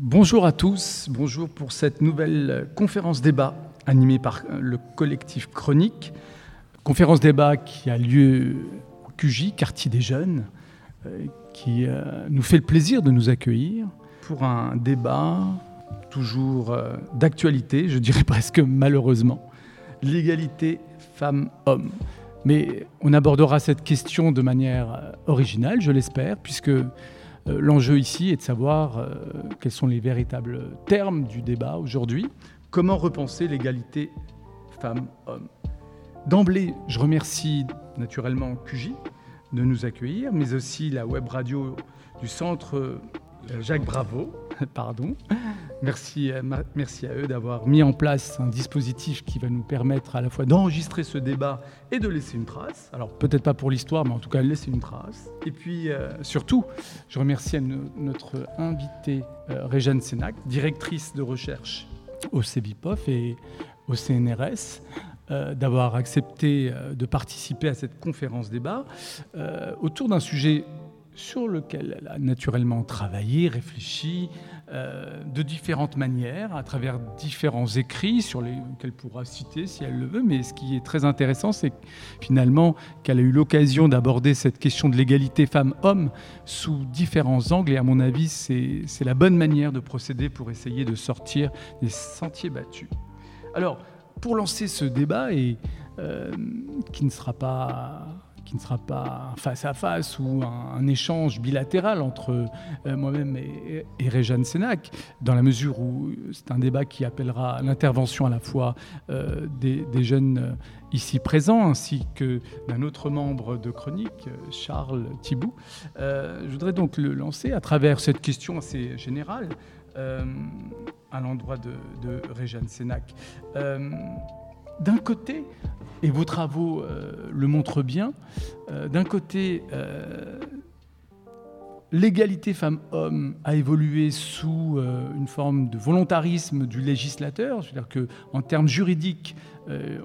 Bonjour à tous, bonjour pour cette nouvelle conférence débat animée par le collectif Chronique. Conférence débat qui a lieu au QJ, quartier des jeunes, euh, qui euh, nous fait le plaisir de nous accueillir pour un débat toujours euh, d'actualité, je dirais presque malheureusement, l'égalité femmes-hommes. Mais on abordera cette question de manière originale, je l'espère, puisque euh, l'enjeu ici est de savoir euh, quels sont les véritables termes du débat aujourd'hui. Comment repenser l'égalité femmes-hommes? D'emblée, je remercie naturellement QJ de nous accueillir, mais aussi la web radio du centre euh, Jacques Bravo, pardon, Merci, euh, à eux d'avoir mis en place un dispositif qui va nous permettre à la fois d'enregistrer ce débat et de laisser une trace. Alors peut-être pas pour l'histoire, mais en tout cas laisser une trace. Et puis euh, surtout, je remercie notre invitée euh, Réjeanne Sénac, directrice de recherche au CEBIPOF et au CNRS. d'avoir accepté de participer à cette conférence débat autour d'un sujet sur lequel elle a naturellement travaillé, réfléchi euh, de différentes manières, à travers différents écrits sur lesquels pourra citer si elle le veut. Mais ce qui est très intéressant, c'est finalement qu'elle a eu l'occasion d'aborder cette question de l'égalité femmes-hommes sous différents angles. Et à mon avis, c'est la bonne manière de procéder pour essayer de sortir des sentiers battus. Alors, pour lancer ce débat, et euh, qui ne sera pas qui ne sera pas face à face ou un, échange bilatéral entre euh, moi-même et, et Réjeanne Sénac, dans la mesure où c'est un débat qui appellera l'intervention à la fois euh, des, jeunes euh, ici présents ainsi que d'un autre membre de Chronique, Charles Thibault. je voudrais donc le lancer à travers cette question assez générale à l'endroit de, de Réjeanne Sénac. D'un côté, et vos travaux euh, le montrent bien, euh, d'un côté, euh, l'égalité femmes-hommes a évolué sous une forme de volontarisme du législateur, c'est-à-dire qu'en termes juridiques,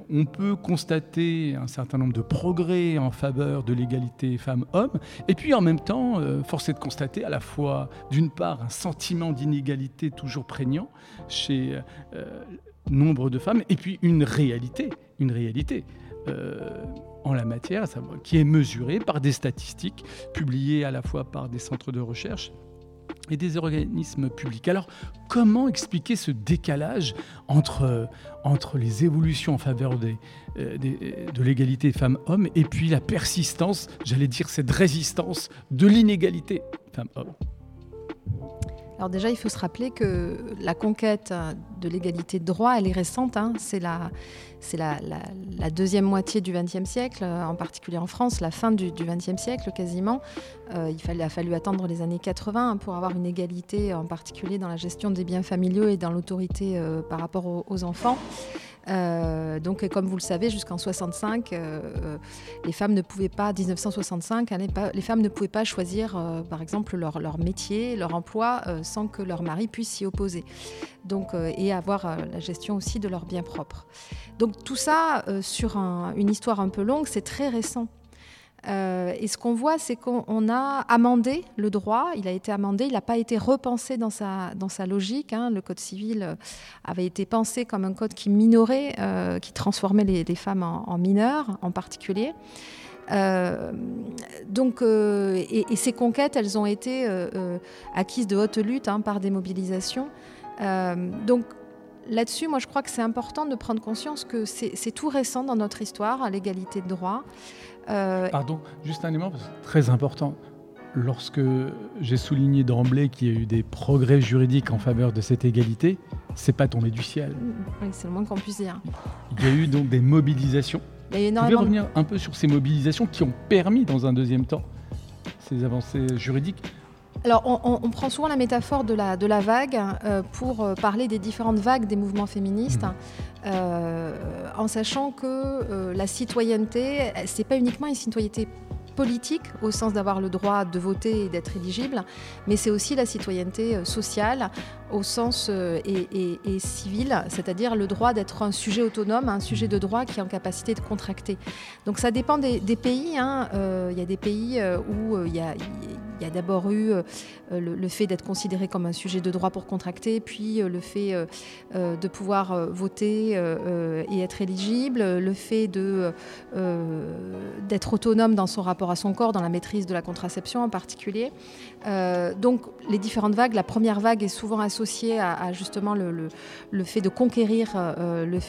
on peut constater un certain nombre de progrès en faveur de l'égalité femmes-hommes, et puis en même temps, force est de constater à la fois, d'une part, un sentiment d'inégalité toujours prégnant chez nombre de femmes, et puis une réalité, une réalité euh, en la matière, qui est mesurée par des statistiques publiées à la fois par des centres de recherche et des organismes publics. Alors, comment expliquer ce décalage entre, entre les évolutions en faveur euh, de l'égalité femmes-hommes et puis la persistance, j'allais dire cette résistance de l'inégalité femmes-hommes? Alors déjà, il faut se rappeler que la conquête de l'égalité de droit, elle est récente. Hein. C'est la, deuxième moitié du XXe siècle, en particulier en France, la fin du XXe siècle quasiment. Euh, il a fallu attendre les années 80 pour avoir une égalité, en particulier dans la gestion des biens familiaux et dans l'autorité euh, par rapport aux enfants. Euh, donc, comme vous le savez, jusqu'en 65, euh, euh, les femmes ne pouvaient pas, 1965, les femmes ne pouvaient pas choisir, par exemple, leur, leur, métier, leur emploi, sans que leur mari puisse s'y opposer. Donc, et avoir la gestion aussi de leurs biens propres. Donc, tout ça, sur une histoire un peu longue, c'est très récent. Euh, et ce qu'on voit, c'est qu'on a amendé le droit, il a été amendé, il n'a pas été repensé dans sa, dans sa logique. Hein. Le Code civil euh, avait été pensé comme un code qui minorait, euh, qui transformait les, femmes en, mineurs en particulier. donc, et, ces conquêtes, elles ont été acquises de haute lutte hein, par des mobilisations. donc, là-dessus, moi, je crois que c'est important de prendre conscience que c'est tout récent dans notre histoire, l'égalité de droit. Euh, Pardon, juste un élément, très important. Lorsque j'ai souligné d'emblée qu'il y a eu des progrès juridiques en faveur de cette égalité, c'est pas tombé du ciel. Oui, c'est le moins qu'on puisse dire. Il y a eu donc des mobilisations. Vous pouvez revenir un peu sur ces mobilisations qui ont permis, dans un deuxième temps, ces avancées juridiques alors, on, prend souvent la métaphore de la, de la vague euh, pour euh, parler des différentes vagues des mouvements féministes, mmh. euh, en sachant que la citoyenneté, c'est pas uniquement une citoyenneté politique au sens d'avoir le droit de voter et d'être éligible, mais c'est aussi la citoyenneté sociale au sens euh, et, civil, c'est-à-dire le droit d'être un sujet autonome, un sujet de droit qui est en capacité de contracter. Donc ça dépend des, pays. Hein. Euh, il y a des pays euh, où il y a, d'abord eu le, fait d'être considéré comme un sujet de droit pour contracter, puis le fait de pouvoir voter et être éligible, le fait d'être autonome dans son rapport à son corps, dans la maîtrise de la contraception en particulier. Donc les différentes vagues, la première vague est souvent associée associé à, justement le, le, fait de conquérir euh, le,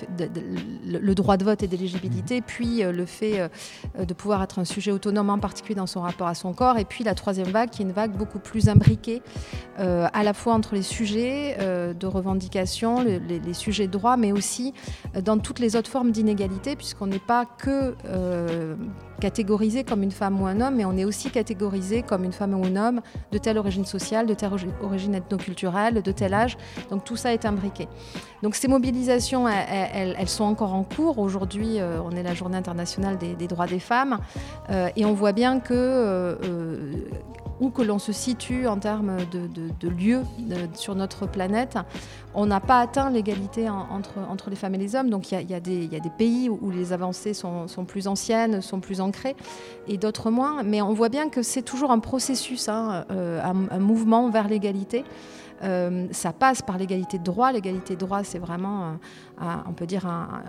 le, droit de vote et d'éligibilité, mhm. puis euh, le fait euh, de pouvoir être un sujet autonome, en particulier dans son rapport à son corps, et puis la troisième vague qui est une vague beaucoup plus imbriquée, à la fois entre les sujets de revendication, les, sujets de droit, mais aussi dans toutes les autres formes d'inégalité, puisqu'on n'est pas que catégorisé comme une femme ou un homme, mais on est aussi catégorisé comme une femme ou un homme de telle origine sociale, de telle origine ethnoculturelle, de tel âge. Donc tout ça est imbriqué. Donc ces mobilisations, elles, sont encore en cours. Aujourd'hui, euh, on est la journée internationale des, droits des femmes. Euh, et on voit bien que euh, où que l'on se situe en termes de, de, lieux sur notre planète, on n'a pas atteint l'égalité entre, les femmes et les hommes. Donc il y, a des pays où les avancées sont, plus anciennes, sont plus ancrées, et d'autres moins. Mais on voit bien que c'est toujours un processus, hein, un, mouvement vers l'égalité. Euh, ça passe par l'égalité de droit. L'égalité de droit, c'est vraiment, on peut dire, un,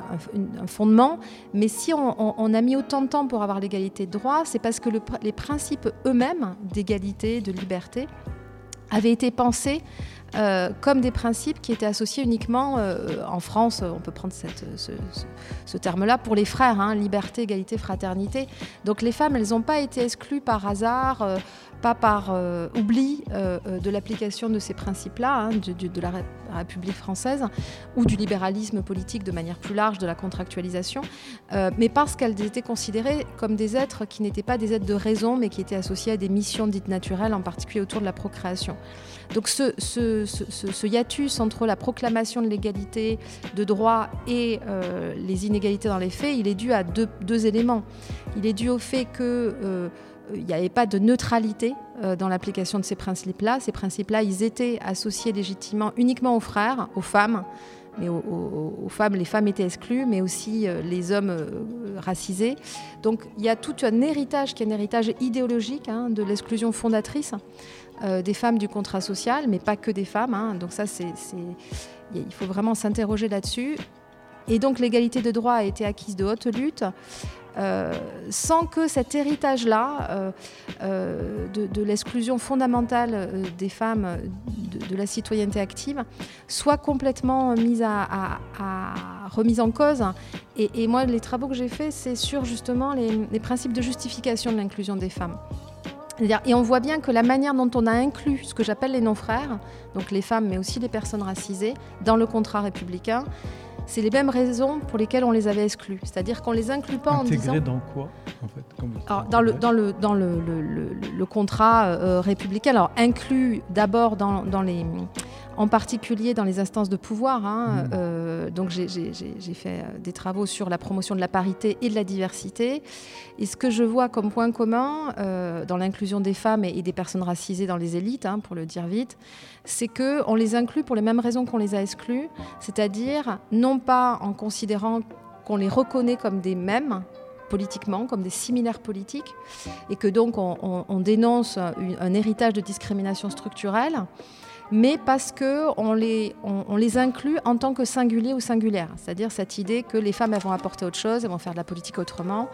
fondement. Mais si on, a mis autant de temps pour avoir l'égalité de droit, c'est parce que les principes eux-mêmes d'égalité, de liberté, avaient été pensés euh, comme des principes qui étaient associés uniquement euh, en France, on peut prendre ce, terme-là, pour les frères, hein, liberté, égalité, fraternité. Donc les femmes, elles n'ont pas été exclues par hasard, pas par oubli de l'application de ces principes-là, hein, de, la République française, ou du libéralisme politique de manière plus large, de la contractualisation, mais parce qu'elles étaient considérées comme des êtres qui n'étaient pas des êtres de raison, mais qui étaient associés à des missions dites naturelles, en particulier autour de la procréation. Donc ce, hiatus entre la proclamation de l'égalité de droit et euh, les inégalités dans les faits, il est dû à deux, éléments. Il est dû au fait qu'il euh, n'y avait pas de neutralité euh, dans l'application de ces principes-là. Ces principes-là, ils étaient associés légitimement uniquement aux frères, aux femmes, mais aux, femmes, les femmes étaient exclues, mais aussi les hommes racisés. Donc il y a tout un héritage qui est un héritage idéologique hein, de l'exclusion fondatrice euh, des femmes du contrat social, mais pas que des femmes. Hein. Donc ça, c'est, il faut vraiment s'interroger là-dessus. Et donc l'égalité de droit a été acquise de haute lutte. Euh, sans que cet héritage-là euh, de, l'exclusion fondamentale des femmes de, la citoyenneté active soit complètement mise à, remise en cause. Et, moi, les travaux que j'ai faits, c'est sur justement les principes de justification de l'inclusion des femmes. Et on voit bien que la manière dont on a inclus ce que j'appelle les non-frères, donc les femmes mais aussi les personnes racisées, dans le contrat républicain, c'est les mêmes raisons pour lesquelles on les avait exclus. C'est-à-dire qu'on les inclut pas en disant... dans quoi en fait, Dans, le, dans, le, dans le, le, contrat euh, républicain, alors inclus d'abord dans, dans les en particulier dans les instances de pouvoir. Hein, mmh. euh, donc j'ai fait euh, des travaux sur la promotion de la parité et de la diversité. Et ce que je vois comme point commun euh, dans l'inclusion des femmes et, des personnes racisées dans les élites, hein, pour le dire vite, c'est qu'on les inclut pour les mêmes raisons qu'on les a exclus, c'est-à-dire non pas en considérant qu'on les reconnaît comme des mêmes, politiquement, comme des similaires politiques, et que donc on, dénonce un héritage de discrimination structurelle, mais parce qu'on les, on, les inclut en tant que singuliers ou singulières. C'est-à-dire cette idée que les femmes elles vont apporter autre chose, elles vont faire de la politique autrement.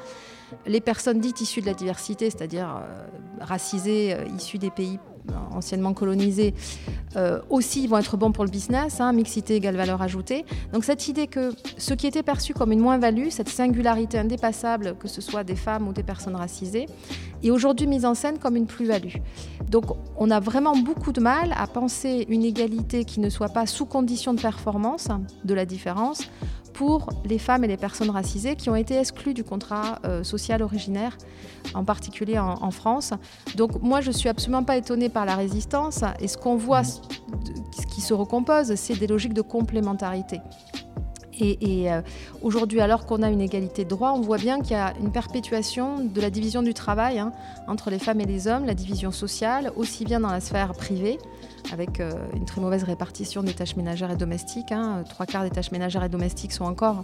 Les personnes dites issues de la diversité, c'est-à-dire euh, racisées, euh, issues des pays anciennement colonisés, euh, aussi vont être bons pour le business, hein, mixité égale valeur ajoutée. Donc cette idée que ce qui était perçu comme une moins-value, cette singularité indépassable, que ce soit des femmes ou des personnes racisées, est aujourd'hui mise en scène comme une plus-value. Donc on a vraiment beaucoup de mal à penser une égalité qui ne soit pas sous condition de performance de la différence pour les femmes et les personnes racisées qui ont été exclues du contrat euh, social originaire, en particulier en, France. Donc moi, je ne suis absolument pas étonnée par la résistance. Et ce qu'on voit, ce qui se recompose, c'est des logiques de complémentarité. Et, euh, aujourd'hui, alors qu'on a une égalité de droit, on voit bien qu'il y a une perpétuation de la division du travail hein, entre les femmes et les hommes, la division sociale, aussi bien dans la sphère privée, avec une très mauvaise répartition des tâches ménagères et domestiques. Hein. Trois quarts des tâches ménagères et domestiques sont encore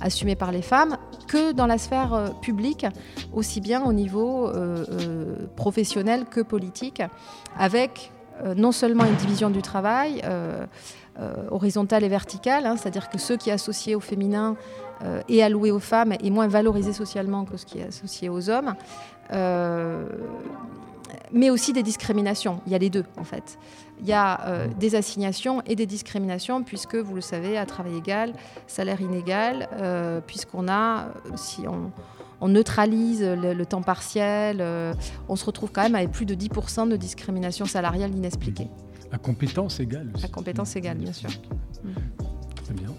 assumées par les femmes, que dans la sphère publique, aussi bien au niveau professionnel que politique, avec non seulement une division du travail, euh, horizontale et verticale, hein, c'est-à-dire que ce qui est associé au féminin euh, et alloué aux femmes est moins valorisé socialement que ce qui est associé aux hommes. Euh, mais aussi des discriminations. Il y a les deux, en fait. Il y a des assignations et des discriminations, puisque, vous le savez, à travail égal, salaire inégal, puisqu'on a, si on, neutralise le, temps partiel, on se retrouve quand même avec plus de 10% de discrimination salariale inexpliquée. À compétence égale aussi. À compétence égale, bien sûr. C'est bien.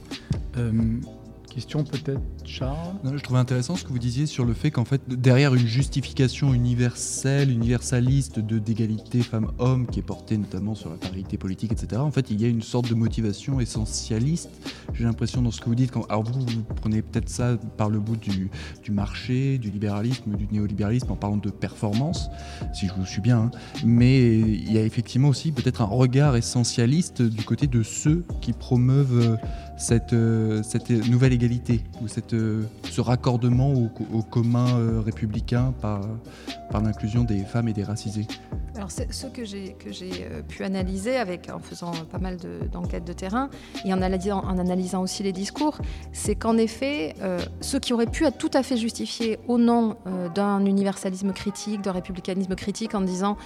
Euh, Question peut-être, Charles? Je trouvais intéressant ce que vous disiez sur le fait qu'en fait, derrière une justification universelle, universaliste de d'égalité femmes-hommes, qui est portée notamment sur la parité politique, etc., en fait, il y a une sorte de motivation essentialiste, j'ai l'impression, dans ce que vous dites. Alors vous, vous prenez peut-être ça par le bout du, marché, du libéralisme, du néolibéralisme, en parlant de performance, si je vous suis bien, hein. mais il y a effectivement aussi peut-être un regard essentialiste du côté de ceux qui promeuvent cette, euh, cette nouvelle égalité ou cette, euh, ce raccordement au, commun euh, républicain par, par l'inclusion des femmes et des racisés. Alors, ce que j'ai pu analyser avec, en faisant pas mal d'enquêtes de, terrain et en analysant, en analysant aussi les discours, c'est qu'en effet, ce qui aurait pu être tout à fait justifié au nom d'un universalisme critique, d'un républicanisme critique, en disant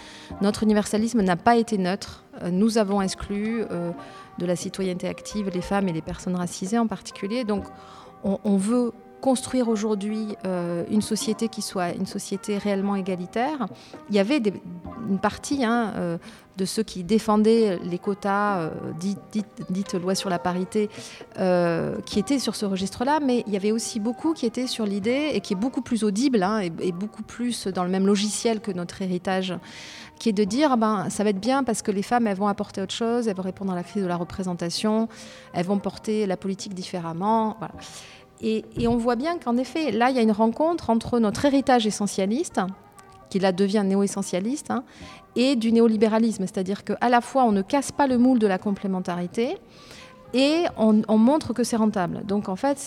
notre universalisme n'a pas été neutre, nous avons exclu de la citoyenneté active, les femmes et les personnes racisées en particulier. Donc on, veut construire aujourd'hui euh, une société qui soit une société réellement égalitaire. Il y avait une partie hein, euh, de ceux qui défendaient les quotas, euh, dites, loi sur la parité, qui étaient sur ce registre-là, mais il y avait aussi beaucoup qui étaient sur l'idée, et qui est beaucoup plus audible, hein, et, beaucoup plus dans le même logiciel que notre héritage qui est de dire ah ben, ça va être bien parce que les femmes, elles vont apporter autre chose, elles vont répondre à la crise de la représentation, elles vont porter la politique différemment. Et, on voit bien qu'en effet, là, il y a une rencontre entre notre héritage essentialiste, qui là devient néo-essentialiste, hein, et du néolibéralisme. C'est-à-dire qu'à la fois, on ne casse pas le moule de la complémentarité, et on, montre que c'est rentable. Donc en fait,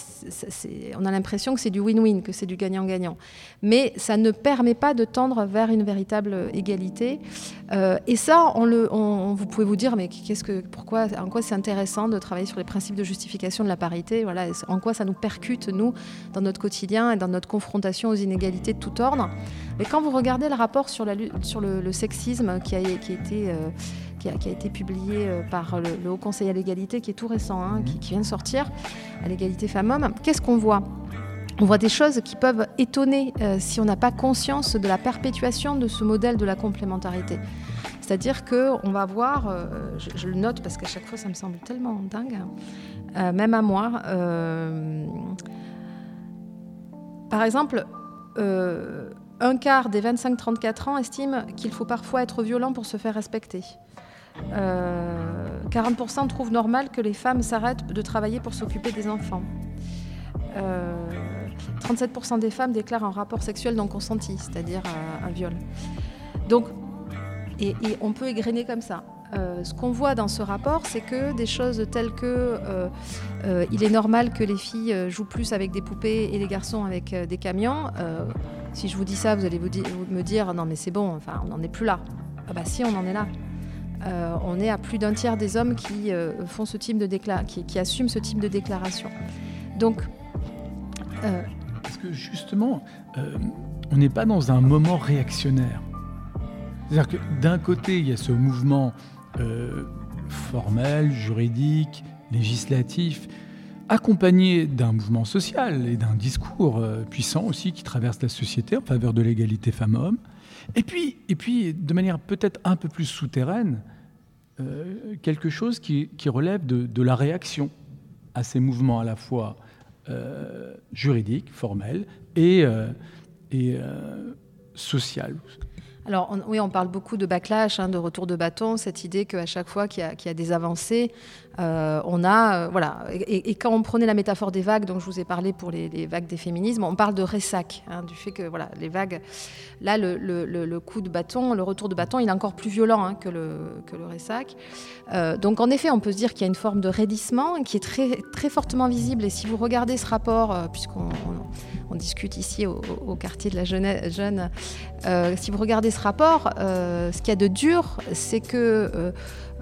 on a l'impression que c'est du win-win, que c'est du gagnant-gagnant. Mais ça ne permet pas de tendre vers une véritable égalité. Euh, et ça, on le, vous pouvez vous dire, mais qu'est-ce que, pourquoi, en quoi c'est intéressant de travailler sur les principes de justification de la parité? Voilà, en quoi ça nous percute nous dans notre quotidien et dans notre confrontation aux inégalités de tout ordre? Mais quand vous regardez le rapport sur, le, sexisme qui a, qui a été euh, qui a, été publié euh, par le, Haut Conseil à l'égalité, qui est tout récent, hein, qui, vient de sortir, à l'égalité femmes-hommes. Qu'est-ce qu'on voit? On voit des choses qui peuvent étonner euh, si on n'a pas conscience de la perpétuation de ce modèle de la complémentarité. C'est-à-dire qu'on va voir, euh, je, le note parce qu'à chaque fois ça me semble tellement dingue, même à moi. par exemple, un quart des 25-34 ans estiment qu'il faut parfois être violent pour se faire respecter. 40% euh, trouvent normal que les femmes s'arrêtent de travailler pour s'occuper des enfants. 37% euh, des femmes déclarent un rapport sexuel non consenti, c'est-à-dire euh, un viol. Donc, et, on peut égrener comme ça. ce qu'on voit dans ce rapport, c'est que des choses telles que il est normal que les filles jouent plus avec des poupées et les garçons avec des camions. si je vous dis ça, vous allez me dire non mais c'est bon, enfin on n'en est plus là. Ah bah si, on en est là. Euh, on est à plus d'un tiers des hommes qui euh, font ce type de qui, assument ce type de déclaration. Donc, euh, parce que justement, on n'est pas dans un moment réactionnaire. C'est-à-dire que d'un côté, il y a ce mouvement formel, juridique, législatif, accompagné d'un mouvement social et d'un discours puissant aussi qui traverse la société en faveur de l'égalité femmes-hommes. Et puis, et puis, de manière peut-être un peu plus souterraine, euh, quelque chose qui, relève de, la réaction à ces mouvements à la fois euh, juridiques, formels et, euh, et social. Alors oui, on parle beaucoup de backlash, hein, de retour de bâton, cette idée qu'à chaque fois qu'il y, a des avancées, euh, on a euh, voilà. Et, quand on prenait la métaphore des vagues, dont je vous ai parlé pour les, vagues des féminismes, on parle de ressac, hein, du fait que voilà, les vagues, là, le, coup de bâton, le retour de bâton, il est encore plus violent hein, que, le, que le ressac. Euh, donc en effet, on peut se dire qu'il y a une forme de raidissement qui est très très fortement visible. Et si vous regardez ce rapport, puisqu'on on discute ici au, quartier de la jeune. Euh, si vous regardez ce rapport, euh, ce qu'il y a de dur, c'est que euh,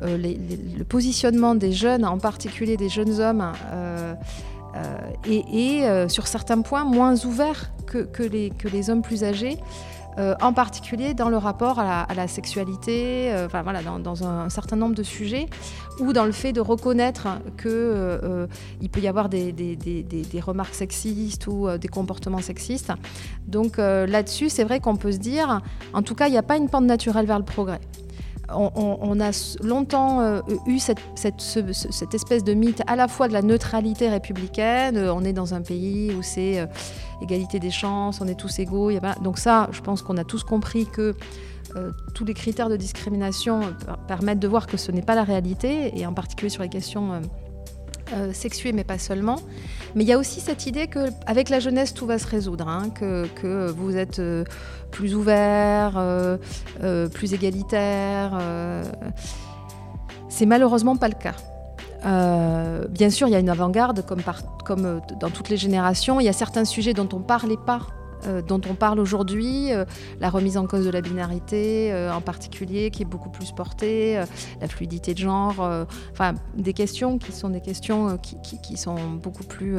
le positionnement des jeunes, en particulier des jeunes hommes, est, sur certains points moins ouvert que, les, hommes plus âgés. En particulier dans le rapport à la, sexualité, dans, un, certain nombre de sujets, ou dans le fait de reconnaître qu'il euh, peut y avoir des, remarques sexistes ou des comportements sexistes. Donc là-dessus, c'est vrai qu'on peut se dire, en tout cas, il n'y a pas une pente naturelle vers le progrès. On, a longtemps eu cette, espèce de mythe à la fois de la neutralité républicaine, on est dans un pays où c'est égalité des chances, on est tous égaux. Donc ça, je pense qu'on a tous compris que euh, tous les critères de discrimination permettent de voir que ce n'est pas la réalité, et en particulier sur les questions euh, euh, sexuées, mais pas seulement. Mais il y a aussi cette idée qu'avec la jeunesse, tout va se résoudre, hein, que, vous êtes plus ouvert, plus égalitaire. C'est malheureusement pas le cas. Bien sûr, il y a une avant-garde, comme, comme, dans toutes les générations. Il y a certains sujets dont on ne parlait pas, euh, dont on parle aujourd'hui. la remise en cause de la binarité, en particulier, qui est beaucoup plus portée, la fluidité de genre. enfin, des questions qui sont des questions qui, sont beaucoup plus,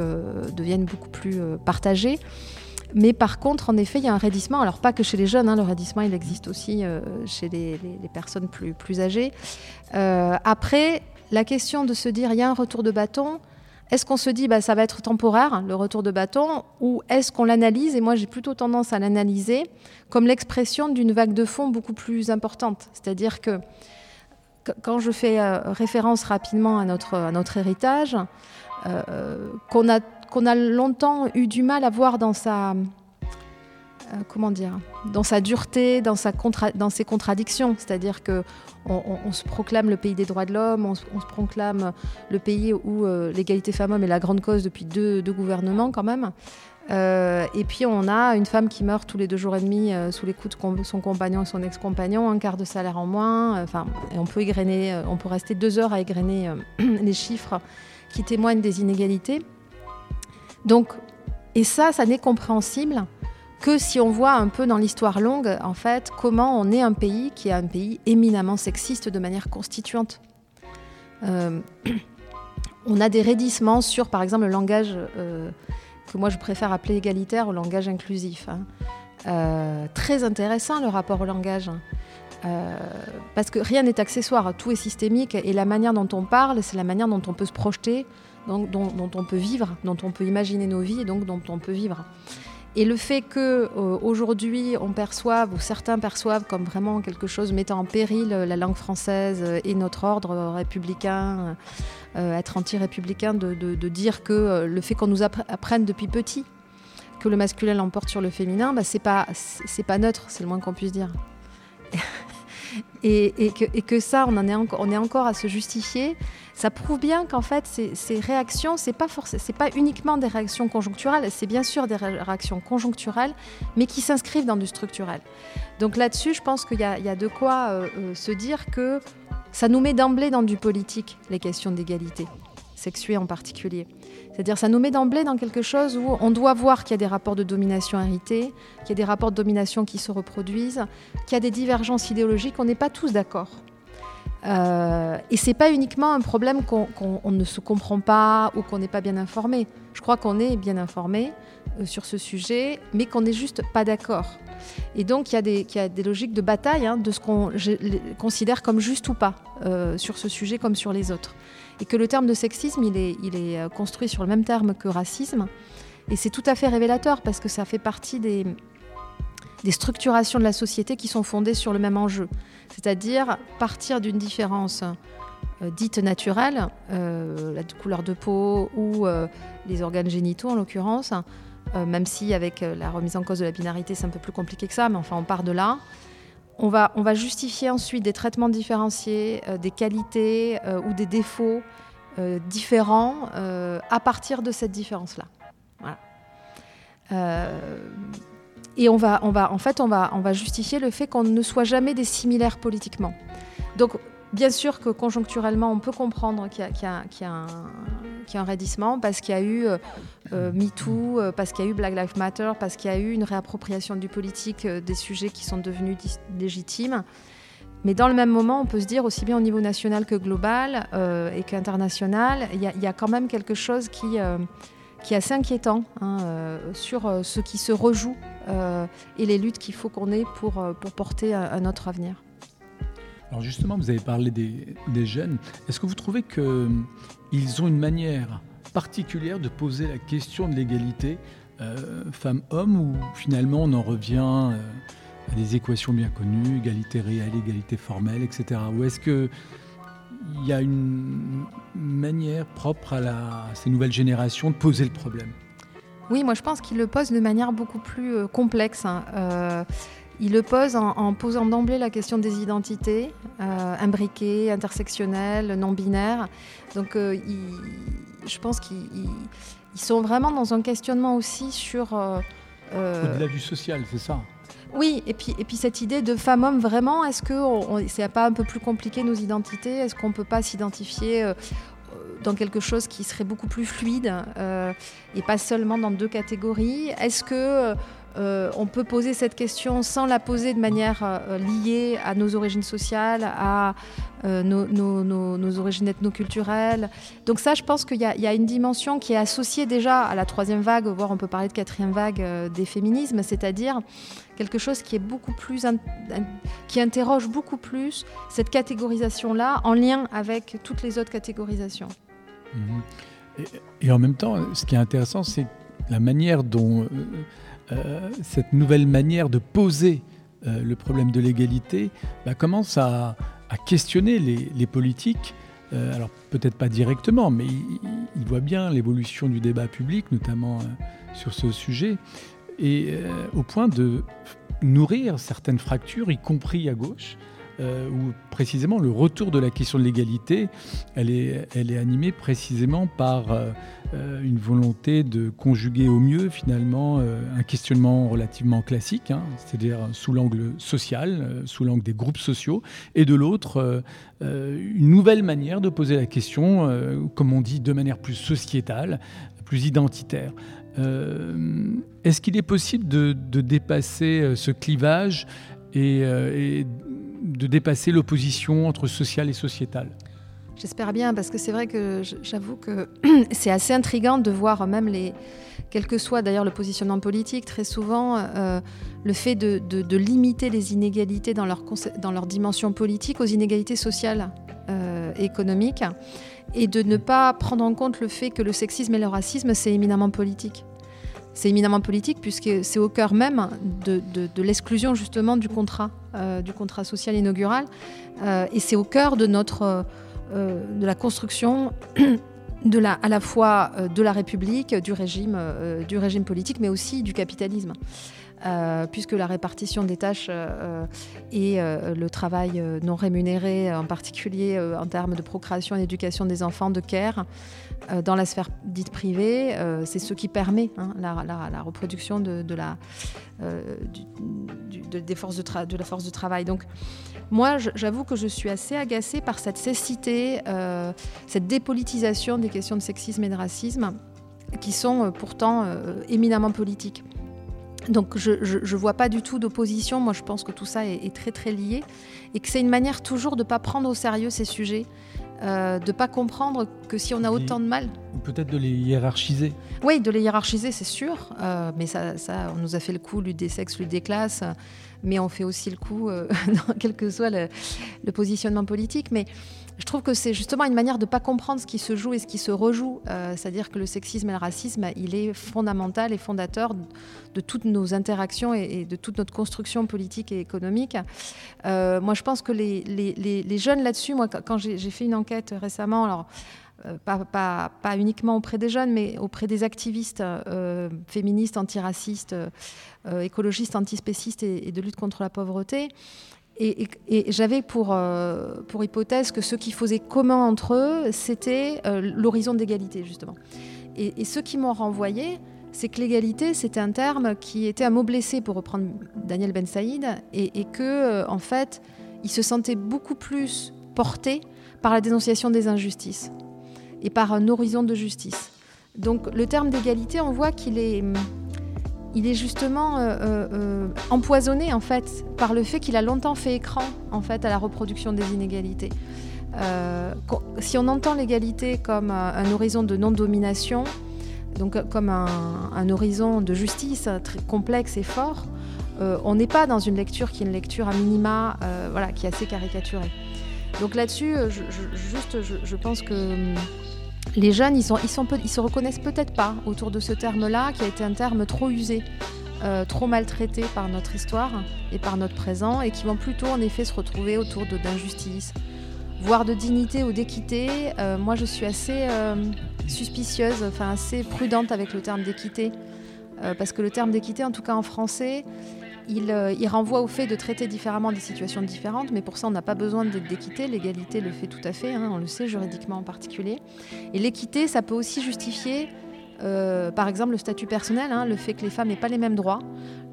deviennent beaucoup plus partagées. Mais par contre, en effet, il y a un raidissement. Alors, pas que chez les jeunes, hein, le raidissement, il existe aussi chez les, les, personnes plus, plus âgées. après, la question de se dire il y a un retour de bâton, est-ce qu'on se dit bah, ça va être temporaire, le retour de bâton, ou est-ce qu'on l'analyse? Et moi, j'ai plutôt tendance à l'analyser comme l'expression d'une vague de fond beaucoup plus importante. C'est-à-dire que quand je fais euh, référence rapidement à notre, héritage, euh, a, qu'on a longtemps eu du mal à voir dans sa, euh, comment dire, dans sa dureté, dans, ses contradictions. C'est-à-dire que on, se proclame le pays des droits de l'homme, on, se proclame le pays où euh, l'égalité femmes-hommes est la grande cause depuis deux, gouvernements quand même. Euh, et puis on a une femme qui meurt tous les deux jours et demi sous les coups de son compagnon et son ex-compagnon, un quart de salaire en moins. Enfin, on peut on peut rester deux heures à égrener les chiffres qui témoignent des inégalités. Donc, et ça, ça n'est compréhensible que si on voit un peu dans l'histoire longue, en fait, comment on est un pays qui est un pays éminemment sexiste de manière constituante. Euh, on a des raidissements sur, par exemple, le langage euh, que moi je préfère appeler égalitaire, au langage inclusif. Hein. Euh, très intéressant le rapport au langage. Hein. parce que rien n'est accessoire, tout est systémique et la manière dont on parle, c'est la manière dont on peut se projeter, dont, dont, on peut vivre, dont on peut imaginer nos vies et donc dont on peut vivre. Et le fait que euh, aujourd'hui on perçoive ou certains perçoivent comme vraiment quelque chose mettant en péril euh, la langue française euh, et notre ordre républicain, être anti-républicain, de, dire que le fait qu'on nous apprenne depuis petit que le masculin l'emporte sur le féminin, bah, c'est pas c'est pas neutre, c'est le moins qu'on puisse dire. et, que, ça, on, en est, on est encore à se justifier. Ça prouve bien qu'en fait, ces, réactions, ce n'est pas, pas uniquement des réactions conjoncturelles, c'est bien sûr des réactions conjoncturelles, mais qui s'inscrivent dans du structurel. Donc là-dessus, je pense qu'il y, a de quoi euh, euh, se dire que ça nous met d'emblée dans du politique, les questions d'égalité, sexuée en particulier. C'est-à-dire ça nous met d'emblée dans quelque chose où on doit voir qu'il y a des rapports de domination hérités, qu'il y a des rapports de domination qui se reproduisent, qu'il y a des divergences idéologiques, on n'est pas tous d'accord. Euh, et c'est pas uniquement un problème qu'on ne se comprend pas ou qu'on n'est pas bien informé. Je crois qu'on est bien informé euh, sur ce sujet, mais qu'on n'est juste pas d'accord. Et donc il y, a des, logiques de bataille hein, de ce qu'on considère comme juste ou pas euh, sur ce sujet comme sur les autres et que le terme de sexisme, il est, il est euh, construit sur le même terme que racisme. Et c'est tout à fait révélateur parce que ça fait partie des, des structurations de la société qui sont fondées sur le même enjeu. C'est-à-dire partir d'une différence euh, dite naturelle, euh, la couleur de peau ou les organes génitaux en l'occurrence, même si avec la remise en cause de la binarité c'est un peu plus compliqué que ça, mais enfin on part de là. on va, on va justifier ensuite des traitements différenciés, des qualités ou des défauts différents à partir de cette différence-là. Et on va, on va, en fait, on va, on va justifier le fait qu'on ne soit jamais des similaires politiquement. Donc, Bien sûr que conjoncturellement, on peut comprendre qu'il y, a un raidissement parce qu'il y a eu euh, euh, MeToo, euh, parce qu'il y a eu Black Lives Matter, parce qu'il y a eu une réappropriation du politique des sujets qui sont devenus légitimes. Mais dans le même moment, on peut se dire, aussi bien au niveau national que global et qu'international, il y, a quand même quelque chose qui, qui est assez inquiétant hein, sur ce qui se rejoue et les luttes qu'il faut qu'on ait pour, pour porter un autre avenir. Alors justement, vous avez parlé des, jeunes. Est-ce que vous trouvez qu'ils ont une manière particulière de poser la question de l'égalité euh, femmes-hommes ou finalement on en revient euh, à des équations bien connues, égalité réelle, égalité formelle, etc. Ou est-ce qu'il y a une manière propre à, ces nouvelles générations de poser le problème oui, moi je pense qu'ils le posent de manière beaucoup plus euh, complexe. Hein. Il le pose en, posant d'emblée la question des identités, euh, imbriquées, intersectionnelles, non binaires. Donc euh, je pense qu'ils sont vraiment dans un questionnement aussi sur... Euh, Au-delà du social, c'est ça oui, et puis, et puis cette idée de femme-homme, vraiment, est-ce que c'est pas un peu plus compliqué nos identités? Est-ce qu'on peut pas s'identifier dans quelque chose qui serait beaucoup plus fluide et pas seulement dans deux catégories? Est-ce que euh, on peut poser cette question sans la poser de manière euh, liée à nos origines sociales, à euh, nos, origines ethnoculturelles? Donc ça, je pense qu'il y, a une dimension qui est associée déjà à la troisième vague, voire on peut parler de quatrième vague des féminismes, c'est-à-dire quelque chose qui est beaucoup plus, qui interroge beaucoup plus cette catégorisation-là en lien avec toutes les autres catégorisations. Mmh. et, en même temps, ce qui est intéressant, c'est la manière dont euh, cette nouvelle manière de poser euh, le problème de l'égalité bah, commence à, questionner les, politiques. Euh, alors peut-être pas directement, mais il, voit bien l'évolution du débat public, notamment sur ce sujet, et au point de nourrir certaines fractures, y compris à gauche, euh, où précisément le retour de la question de l'égalité, elle est, elle est animée précisément par euh, euh, une volonté de conjuguer au mieux finalement un questionnement relativement classique, hein, c'est-à-dire sous l'angle social, sous l'angle des groupes sociaux, et de l'autre une nouvelle manière de poser la question, comme on dit, de manière plus sociétale, plus identitaire. Est-ce qu'il est possible de, dépasser ce clivage et, et de dépasser l'opposition entre social et sociétal? J'espère bien, parce que c'est vrai que j'avoue que c'est assez intrigant de voir même les, quel que soit d'ailleurs le positionnement politique, très souvent euh, le fait de, limiter les inégalités dans leur, dans leur dimension politique aux inégalités sociales euh, et économiques, et de ne pas prendre en compte le fait que le sexisme et le racisme, c'est éminemment politique c'est éminemment politique puisque c'est au cœur même de, l'exclusion justement du contrat, euh, du contrat social inaugural, euh, et c'est au cœur de notre euh, de la construction de la, à la fois de la République, du régime, du régime politique, mais aussi du capitalisme. Puisque la répartition des tâches et le travail non rémunéré, en particulier en termes de procréation et d'éducation des enfants, de care, dans la sphère dite privée, c'est ce qui permet hein, la, reproduction de, la, des forces de, de, la force de travail. Donc, moi, j'avoue que je suis assez agacée par cette cécité, cette dépolitisation des questions de sexisme et de racisme, qui sont pourtant éminemment politiques. Donc je ne vois pas du tout d'opposition. Moi, je pense que tout ça est, très très lié et que c'est une manière toujours de ne pas prendre au sérieux ces sujets, euh, de ne pas comprendre que si on a autant de mal... Ou peut-être de les hiérarchiser. Oui, de les hiérarchiser, c'est sûr. Euh, mais ça, ça, on nous a fait le coup, lutte des sexes, lutte des classes. Mais on fait aussi le coup, euh, quel que soit le, le positionnement politique. Mais je trouve que c'est justement une manière de ne pas comprendre ce qui se joue et ce qui se rejoue. Euh, c'est-à-dire que le sexisme et le racisme, il est fondamental et fondateur de toutes nos interactions et, de toute notre construction politique et économique. Euh, moi, je pense que les, jeunes là-dessus, moi, quand j'ai fait une enquête récemment, alors. Euh, pas, uniquement auprès des jeunes, mais auprès des activistes féministes, antiracistes, écologistes, antispécistes et, de lutte contre la pauvreté. Et, j'avais pour, pour hypothèse que ce qui faisait commun entre eux, c'était l'horizon d'égalité, justement. Et, ce qui m'ont renvoyé, c'est que l'égalité, c'était un terme qui était un mot blessé, pour reprendre Daniel Ben Saïd, et, que, en fait, il se sentait beaucoup plus porté par la dénonciation des injustices et par un horizon de justice. Donc le terme d'égalité, on voit qu'il est, il est justement euh, euh, euh, empoisonné en fait par le fait qu'il a longtemps fait écran en fait à la reproduction des inégalités. si on entend l'égalité comme un horizon de non-domination, donc comme un, horizon de justice très complexe et fort, on n'est pas dans une lecture qui est une lecture à minima, voilà, qui est assez caricaturée. Donc là-dessus, juste, je, pense que hum, les jeunes, ils, sont, se reconnaissent peut-être pas autour de ce terme-là, qui a été un terme trop usé, euh, trop maltraité par notre histoire et par notre présent, et qui vont plutôt en effet se retrouver autour d'injustice, voire de dignité ou d'équité. Euh, moi, je suis assez euh, suspicieuse, enfin assez prudente avec le terme d'équité, parce que le terme d'équité, en tout cas en français, euh, il, renvoie au fait de traiter différemment des situations différentes, mais pour ça, on n'a pas besoin d'équité. L'égalité le fait tout à fait, hein, on le sait juridiquement en particulier. Et l'équité, ça peut aussi justifier, euh, par exemple, le statut personnel, hein, le fait que les femmes n'aient pas les mêmes droits.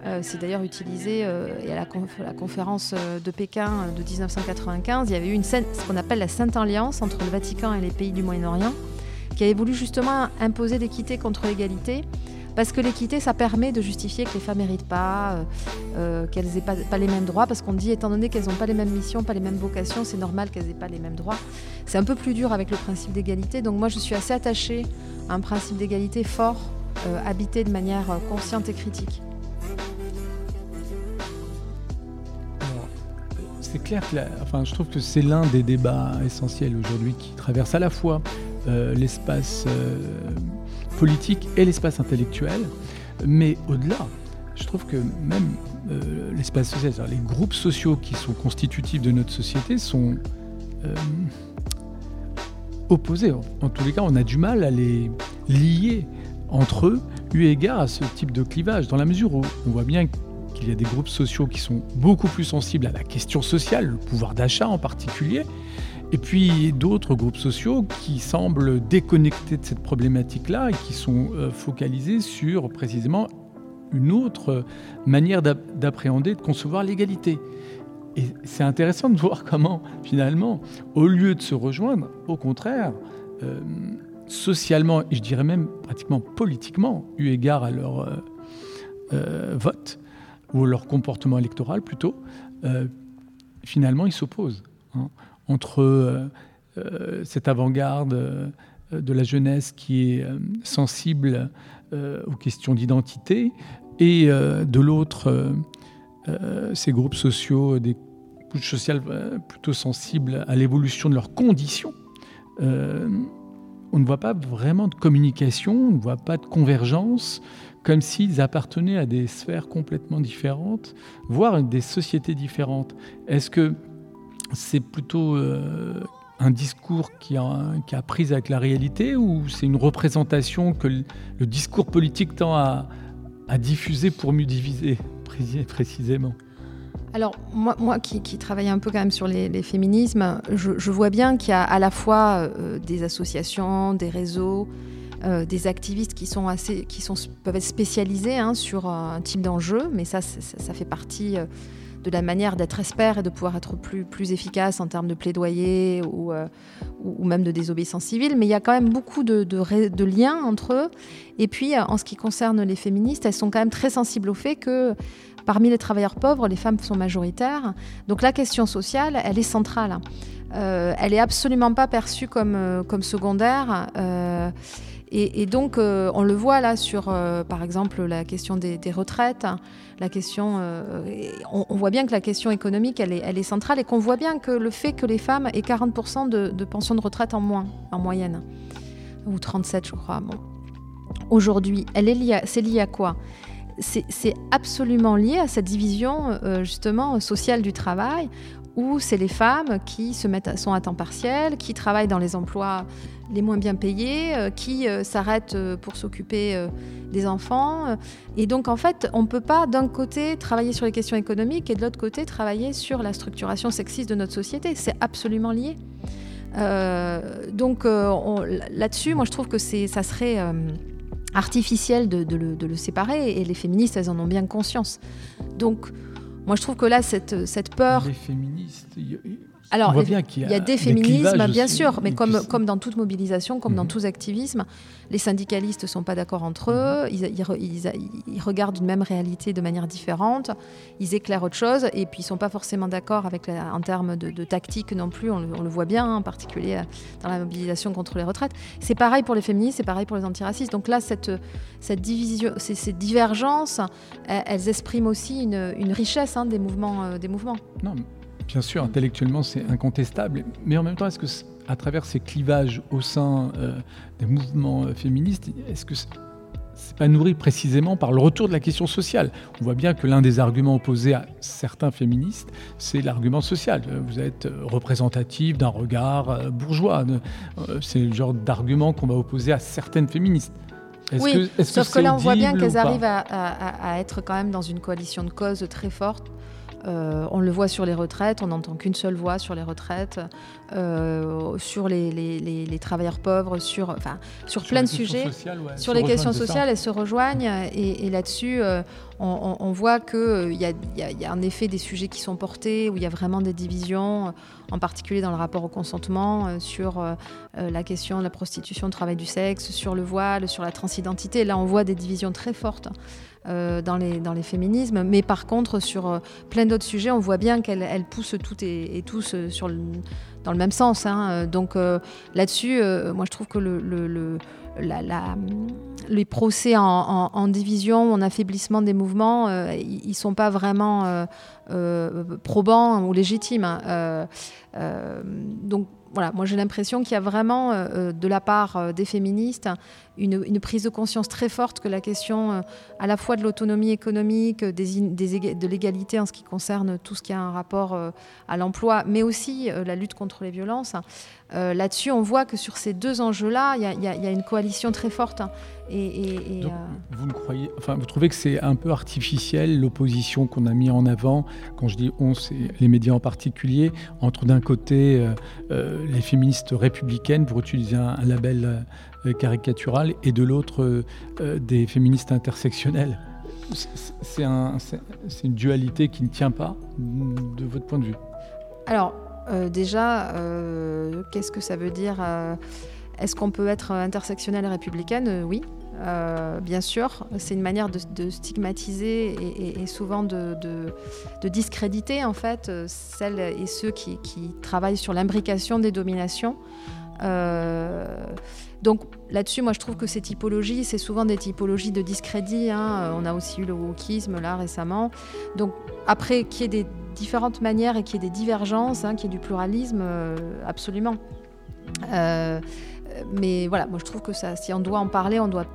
Euh, c'est d'ailleurs utilisé à la, conférence de Pékin de 1995, il y avait eu une ce qu'on appelle la Sainte Alliance entre le Vatican et les pays du Moyen-Orient, qui avait voulu justement imposer l'équité contre l'égalité. Parce que l'équité, ça permet de justifier que les femmes méritent pas, euh, euh, qu'elles n'aient pas, les mêmes droits, parce qu'on dit, étant donné qu'elles n'ont pas les mêmes missions, pas les mêmes vocations, c'est normal qu'elles n'aient pas les mêmes droits. C'est un peu plus dur avec le principe d'égalité. Donc moi, je suis assez attachée à un principe d'égalité fort, euh, habité de manière consciente et critique. C'est clair que enfin, je trouve que c'est l'un des débats essentiels aujourd'hui qui traverse à la fois l'espace politique et l'espace intellectuel. Mais au-delà, je trouve que même euh, l'espace social, les groupes sociaux qui sont constitutifs de notre société sont euh, opposés. En, tous les cas, on a du mal à les lier entre eux, eu égard à ce type de clivage, dans la mesure où on voit bien qu'il y a des groupes sociaux qui sont beaucoup plus sensibles à la question sociale, le pouvoir d'achat en particulier, et puis d'autres groupes sociaux qui semblent déconnectés de cette problématique-là et qui sont euh, focalisés sur précisément une autre manière d'appréhender, de concevoir l'égalité. Et c'est intéressant de voir comment, finalement, au lieu de se rejoindre, au contraire, euh, socialement, et je dirais même pratiquement politiquement, eu égard à leur euh, vote, ou leur comportement électoral plutôt, finalement, ils s'opposent. Hein entre euh, euh, cette avant-garde euh, de la jeunesse qui est sensible aux questions d'identité et de l'autre ces groupes sociaux, des couches sociales plutôt sensibles à l'évolution de leurs conditions. on ne voit pas vraiment de communication, on ne voit pas de convergence, comme s'ils appartenaient à des sphères complètement différentes, voire des sociétés différentes. Est-ce que c'est plutôt euh, un discours qui a, prise avec la réalité ou c'est une représentation que le, discours politique tend à, diffuser pour mieux diviser précisément? Alors moi, moi qui, travaille un peu quand même sur les, féminismes, je, vois bien qu'il y a à la fois euh, des associations, des réseaux, euh, des activistes qui sont assez, qui sont peuvent être spécialisés hein, sur un type d'enjeu, mais ça, ça, fait partie de la manière d'être expert et de pouvoir être plus, plus efficace en termes de plaidoyer ou, euh, ou, même de désobéissance civile. Mais il y a quand même beaucoup de, de, liens entre eux. Et puis, en ce qui concerne les féministes, elles sont quand même très sensibles au fait que parmi les travailleurs pauvres, les femmes sont majoritaires. Donc la question sociale, elle est centrale. Euh, elle est absolument pas perçue comme, euh, comme secondaire. Euh, et, donc, euh, on le voit là sur, euh, par exemple, la question des, retraites. La question, euh, on, voit bien que la question économique, elle est, centrale et qu'on voit bien que le fait que les femmes aient 40% de, de pension de retraite en moins, en moyenne, ou 37, je crois. Aujourd'hui, elle est c'est lié à quoi? C'est absolument lié à cette division justement sociale du travail où c'est les femmes qui se mettent sont à temps partiel, qui travaillent dans les emplois les moins bien payés, euh, qui euh, s'arrêtent euh, pour s'occuper des enfants. Et donc, en fait, on ne peut pas d'un côté travailler sur les questions économiques et de l'autre côté travailler sur la structuration sexiste de notre société. C'est absolument lié. donc, là-dessus, moi, je trouve que ça serait artificiel de, le, séparer et les féministes, elles en ont bien conscience. Donc, moi, je trouve que là, cette, cette peur. Les féministes, alors, il y a, des féminismes, bien sûr, mais comme, comme dans toute mobilisation, comme dans mhm. tout activisme, les syndicalistes ne sont pas d'accord entre eux, ils, regardent une même réalité de manière différente, ils éclairent autre chose, et puis ils ne sont pas forcément d'accord avec en termes de, tactique non plus, on le, voit bien, hein, en particulier dans la mobilisation contre les retraites. C'est pareil pour les féministes, c'est pareil pour les antiracistes. Donc là, cette, cette division, ces, ces divergences, elles, expriment aussi une, une richesse hein, des mouvements. Euh, des mouvements. Non, Bien sûr, intellectuellement, c'est incontestable. Mais en même temps, est-ce que, à travers ces clivages au sein euh, des mouvements euh, féministes, est-ce que c'est pas nourri précisément par le retour de la question sociale? On voit bien que l'un des arguments opposés à certains féministes, c'est l'argument social. Vous êtes représentatif d'un regard bourgeois. C'est le genre d'argument qu'on va opposer à certaines féministes. oui, sauf que, là, on voit bien qu'elles arrivent à, à, être quand même dans une coalition de causes très forte euh, on le voit sur les retraites, on n'entend qu'une seule voix sur les retraites, euh, sur les, travailleurs pauvres, sur, enfin, sur, plein de sujets. sur les questions sociales, elles se rejoignent. Et, là-dessus, euh, on, voit qu'il y, y, a en effet des sujets qui sont portés, où il y a vraiment des divisions, en particulier dans le rapport au consentement, sur la question de la prostitution, le travail du sexe, sur le voile, sur la transidentité. Là, on voit des divisions très fortes. Euh, dans, les, dans les féminismes. Mais par contre, sur euh, plein d'autres sujets, on voit bien qu'elle elle pousse toutes et, tous euh, sur dans le même sens. Hein. Donc là-dessus, moi je trouve que le, le, la, les procès en, division, en affaiblissement des mouvements, ils ne sont pas vraiment probants ou légitimes. Hein. donc voilà, moi j'ai l'impression qu'il y a vraiment de la part des féministes une, prise de conscience très forte que la question euh, à la fois de l'autonomie économique, des, de l'égalité en ce qui concerne tout ce qui a un rapport euh, à l'emploi, mais aussi euh, la lutte contre les violences. Là-dessus, on voit que sur ces deux enjeux-là, il y, a une coalition très forte. Et, vous, croyez, enfin, vous trouvez que c'est un peu artificiel l'opposition qu'on a mis en avant, quand je dis on, c'est les médias en particulier, entre d'un côté les féministes républicaines, pour utiliser un label euh, caricaturale et de l'autre euh, euh, des féministes intersectionnelles. C'est un, une dualité qui ne tient pas de votre point de vue? Alors, déjà, qu'est-ce que ça veut dire Est-ce qu'on peut être intersectionnelle républicaine? Oui, bien sûr. C'est une manière de, stigmatiser et, souvent de, de, discréditer en fait celles et ceux qui, qui travaillent sur l'imbrication des dominations. Donc là-dessus, moi je trouve que ces typologies, c'est souvent des typologies de discrédit. Hein. Euh, on a aussi eu le wokisme là récemment. Donc après, qu'il y ait des différentes manières et qu'il y ait des divergences, hein, qu'il y ait du pluralisme, euh, absolument. Euh, mais voilà, moi je trouve que si on doit en parler, on doit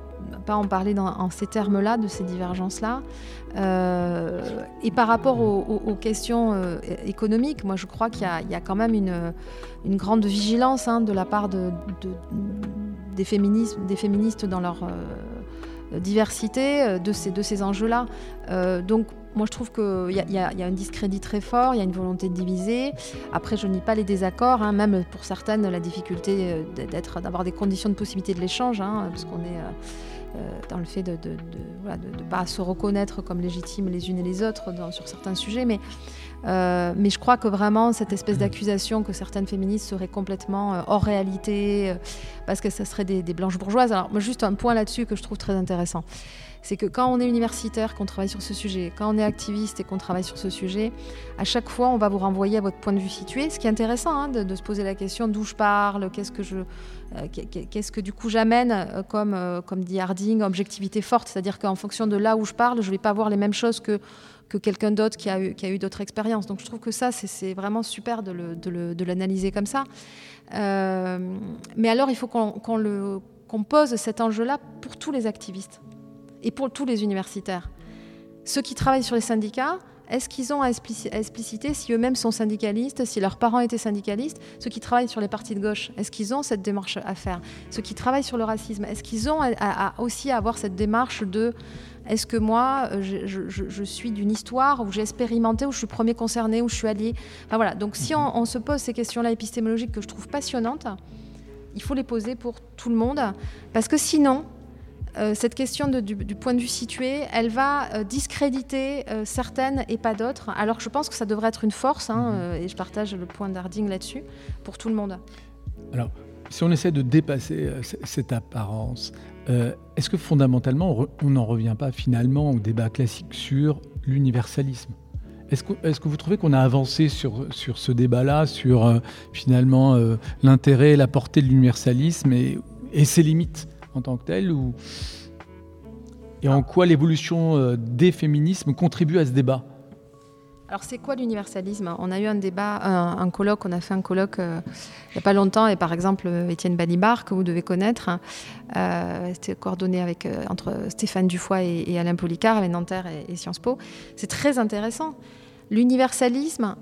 pas en parler dans, en ces termes-là, de ces divergences-là. Et par rapport aux, questions économiques, moi je crois qu'il y, a quand même une, une grande vigilance hein, de la part de, des, féministes, des féministes dans leur euh, diversité de ces, de ces enjeux-là. donc moi, je trouve qu'il y, y, a un discrédit très fort, il y a une volonté de diviser. Après, je nie pas les désaccords, hein, même pour certaines, la difficulté d'être, d'avoir des conditions de possibilité de l'échange, hein, parce qu'on est euh, dans le fait de ne pas se reconnaître comme légitimes les unes et les autres sur certains sujets. Mais, euh, mais je crois que vraiment, cette espèce d'accusation que certaines féministes seraient complètement euh, hors réalité, parce que ce serait des, blanches bourgeoises. Alors, juste un point là-dessus que je trouve très intéressant c'est que quand on est universitaire, qu'on travaille sur ce sujet, quand on est activiste et qu'on travaille sur ce sujet, à chaque fois, on va vous renvoyer à votre point de vue situé. Ce qui est intéressant, hein, de, se poser la question d'où je parle, qu'est-ce que je, euh, qu'est-ce que du coup j'amène, euh, comme, euh, comme dit Harding, objectivité forte. C'est-à-dire qu'en fonction de là où je parle, je ne vais pas voir les mêmes choses que que quelqu'un d'autre qui a eu, d'autres expériences. Donc je trouve que ça, c'est vraiment super de l'analyser comme ça. mais alors, il faut qu'on pose cet enjeu-là pour tous les activistes et pour tous les universitaires. Ceux qui travaillent sur les syndicats, est-ce qu'ils ont à, expliciter si eux-mêmes sont syndicalistes, si leurs parents étaient syndicalistes? Ceux qui travaillent sur les partis de gauche, est-ce qu'ils ont cette démarche à faire? Ceux qui travaillent sur le racisme, est-ce qu'ils ont aussi à avoir cette démarche de est-ce que moi, euh, je, suis d'une histoire où j'ai expérimenté, où je suis premier concerné, où je suis allié? Voilà. Donc si on, on se pose ces questions-là épistémologiques que je trouve passionnantes, il faut les poser pour tout le monde, parce que sinon, euh, cette question du, point de vue situé, elle va euh, discréditer euh, certaines et pas d'autres. Alors je pense que ça devrait être une force, hein, mhm. et je partage le point d'Harding là-dessus, pour tout le monde. Alors, si on essaie de dépasser cette apparence, est-ce que fondamentalement, on n'en revient pas finalement au débat classique sur l'universalisme? Est-ce que, vous trouvez qu'on a avancé sur, ce débat-là, sur finalement l'intérêt et la portée de l'universalisme et, ses limites en tant que tel ou... Et en quoi l'évolution euh, des féminismes contribue à ce débat? Alors c'est quoi l'universalisme? On a eu un débat, un, colloque, on a fait un colloque euh, il n'y a pas longtemps, et par exemple Étienne Balibar, que vous devez connaître, euh, c'était coordonné entre Stéphane Dufoy et, Alain Policard, avec Nanterre et, Sciences Po. C'est très intéressant. L'universalisme,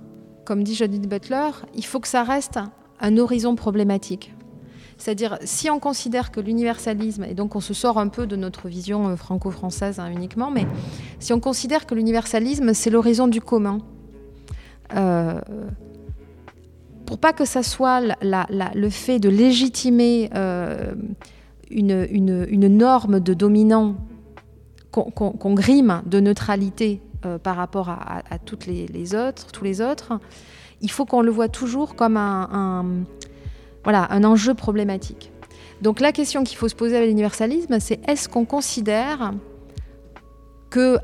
comme dit Judith Butler, il faut que ça reste un horizon problématique. C'est-à-dire, si on considère que l'universalisme, et donc on se sort un peu de notre vision euh, franco-française hein, uniquement, mais si on considère que l'universalisme, c'est l'horizon du commun, euh, pour pas que ça soit le fait de légitimer euh, une, norme de dominant qu'on grime de neutralité par rapport à, toutes les, autres, tous les autres, il faut qu'on le voit toujours comme un, voilà, un enjeu problématique. Donc la question qu'il faut se poser avec l'universalisme, c'est est-ce qu'on considère que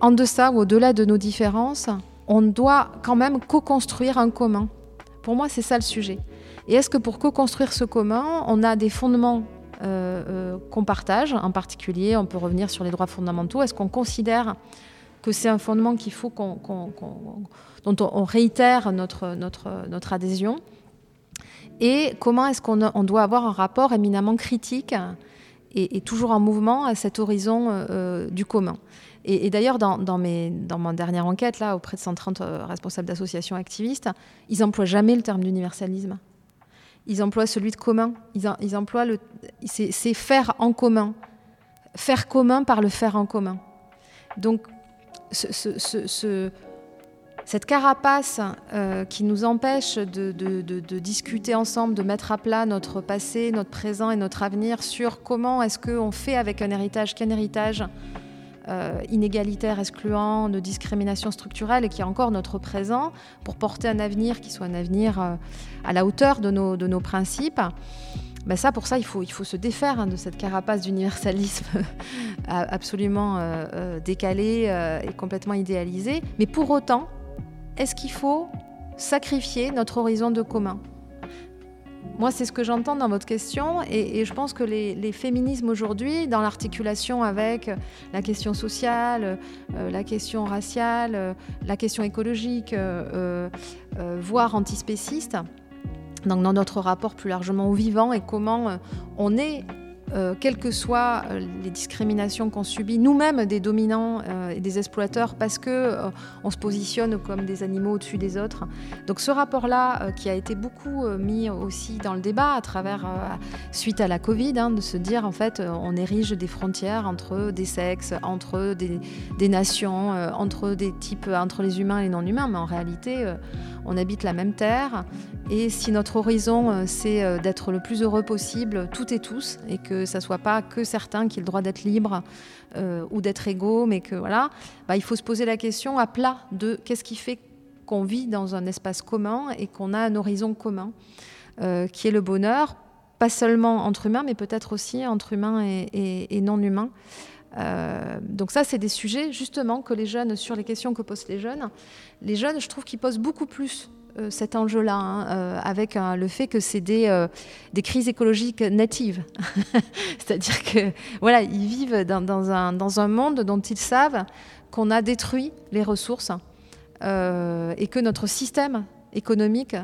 en deçà ou au-delà de nos différences, on doit quand même co-construire un commun? Pour moi, c'est ça le sujet. Et est-ce que pour co-construire ce commun, on a des fondements euh, euh, qu'on partage? En particulier, on peut revenir sur les droits fondamentaux. Est-ce qu'on considère que c'est un fondement qu'il faut qu'on, dont on, réitère notre, notre, notre adhésion? Et comment est-ce qu'on doit avoir un rapport éminemment critique et, toujours en mouvement à cet horizon euh, du commun. Et, d'ailleurs, dans, dans, ma dernière enquête, là, auprès de 130 euh, responsables d'associations activistes, ils n'emploient jamais le terme d'universalisme. Ils emploient celui de commun. Ils, emploient le. C'est faire en commun. Faire commun par le faire en commun. Donc, ce cette carapace euh, qui nous empêche de, discuter ensemble, de mettre à plat notre passé, notre présent et notre avenir sur comment est-ce qu'on fait avec un héritage, qu'un héritage euh, inégalitaire, excluant, de discrimination structurelle et qui est encore notre présent pour porter un avenir qui soit un avenir euh, à la hauteur de nos, principes. Ben ça, pour ça, il faut, il faut se défaire hein, de cette carapace d'universalisme absolument décalée et complètement idéalisée. Mais pour autant, est-ce qu'il faut sacrifier notre horizon de commun? Moi, c'est ce que j'entends dans votre question, et, je pense que les, féminismes aujourd'hui, dans l'articulation avec la question sociale, euh, la question raciale, euh, la question écologique, euh, voire antispéciste, donc dans notre rapport plus largement au vivant et comment on est euh, quelles que soient euh, les discriminations qu'on subit, nous-mêmes des dominants euh, et des exploiteurs, parce que on se positionne comme des animaux au-dessus des autres. Donc ce rapport-là, qui a été beaucoup mis aussi dans le débat à travers, suite à la Covid, hein, de se dire en fait, on érige des frontières entre des sexes, entre des, des nations, entre des types, entre les humains et les non-humains, mais en réalité, on habite la même terre. Et si notre horizon, c'est d'être le plus heureux possible, toutes et tous, et que ça soit pas que certains qui aient le droit d'être libres euh, ou d'être égaux, mais que voilà, bah, il faut se poser la question à plat de qu'est-ce qui fait qu'on vit dans un espace commun et qu'on a un horizon commun, euh, qui est le bonheur, pas seulement entre humains, mais peut-être aussi entre humains et, non humains. Euh, donc ça, c'est des sujets justement que les jeunes, sur les questions que posent les jeunes, les jeunes, je trouve qu'ils posent beaucoup plus euh, cet enjeu-là, hein, euh, avec le fait que c'est des, des, crises écologiques natives. C'est-à-dire que voilà, ils vivent dans, un, dans, un, monde dont ils savent qu'on a détruit les ressources et que notre système économique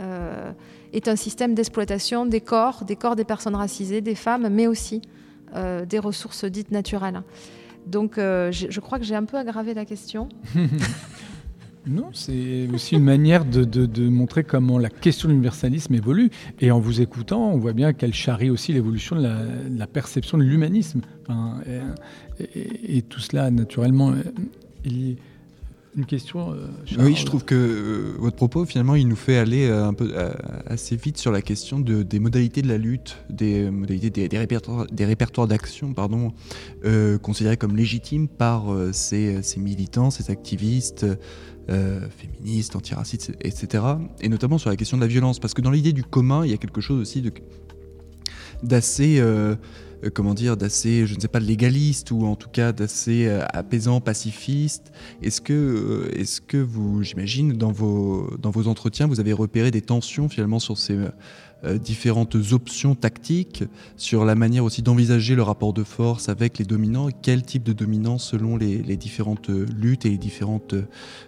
est un système d'exploitation des corps, des corps des personnes racisées, des femmes, mais aussi des ressources dites naturelles. Donc je, je crois que j'ai un peu aggravé la question. Non, c'est aussi une manière de, montrer comment la question de l'universalisme évolue. Et en vous écoutant, on voit bien qu'elle charrie aussi l'évolution de, la, perception de l'humanisme. et, tout cela, naturellement, une question. Euh, oui, je trouve que euh, votre propos, finalement, il nous fait aller euh, un peu assez vite sur la question de, des modalités de la lutte, des modalités des, répertoires, des répertoires d'action, pardon, considérés comme légitimes par ces, ces, militants, ces activistes. féministes, antiracistes, etc. Et notamment sur la question de la violence, parce que dans l'idée du commun, il y a quelque chose aussi d'assez euh, comment dire, d'assez, je ne sais pas, légaliste ou en tout cas d'assez euh, apaisant, pacifiste. Est-ce que, euh, est-ce que vous, j'imagine, dans vos, dans vos entretiens, vous avez repéré des tensions finalement sur ces différentes options tactiques, sur la manière aussi d'envisager le rapport de force avec les dominants, quel type de dominants selon les, différentes luttes et les différentes,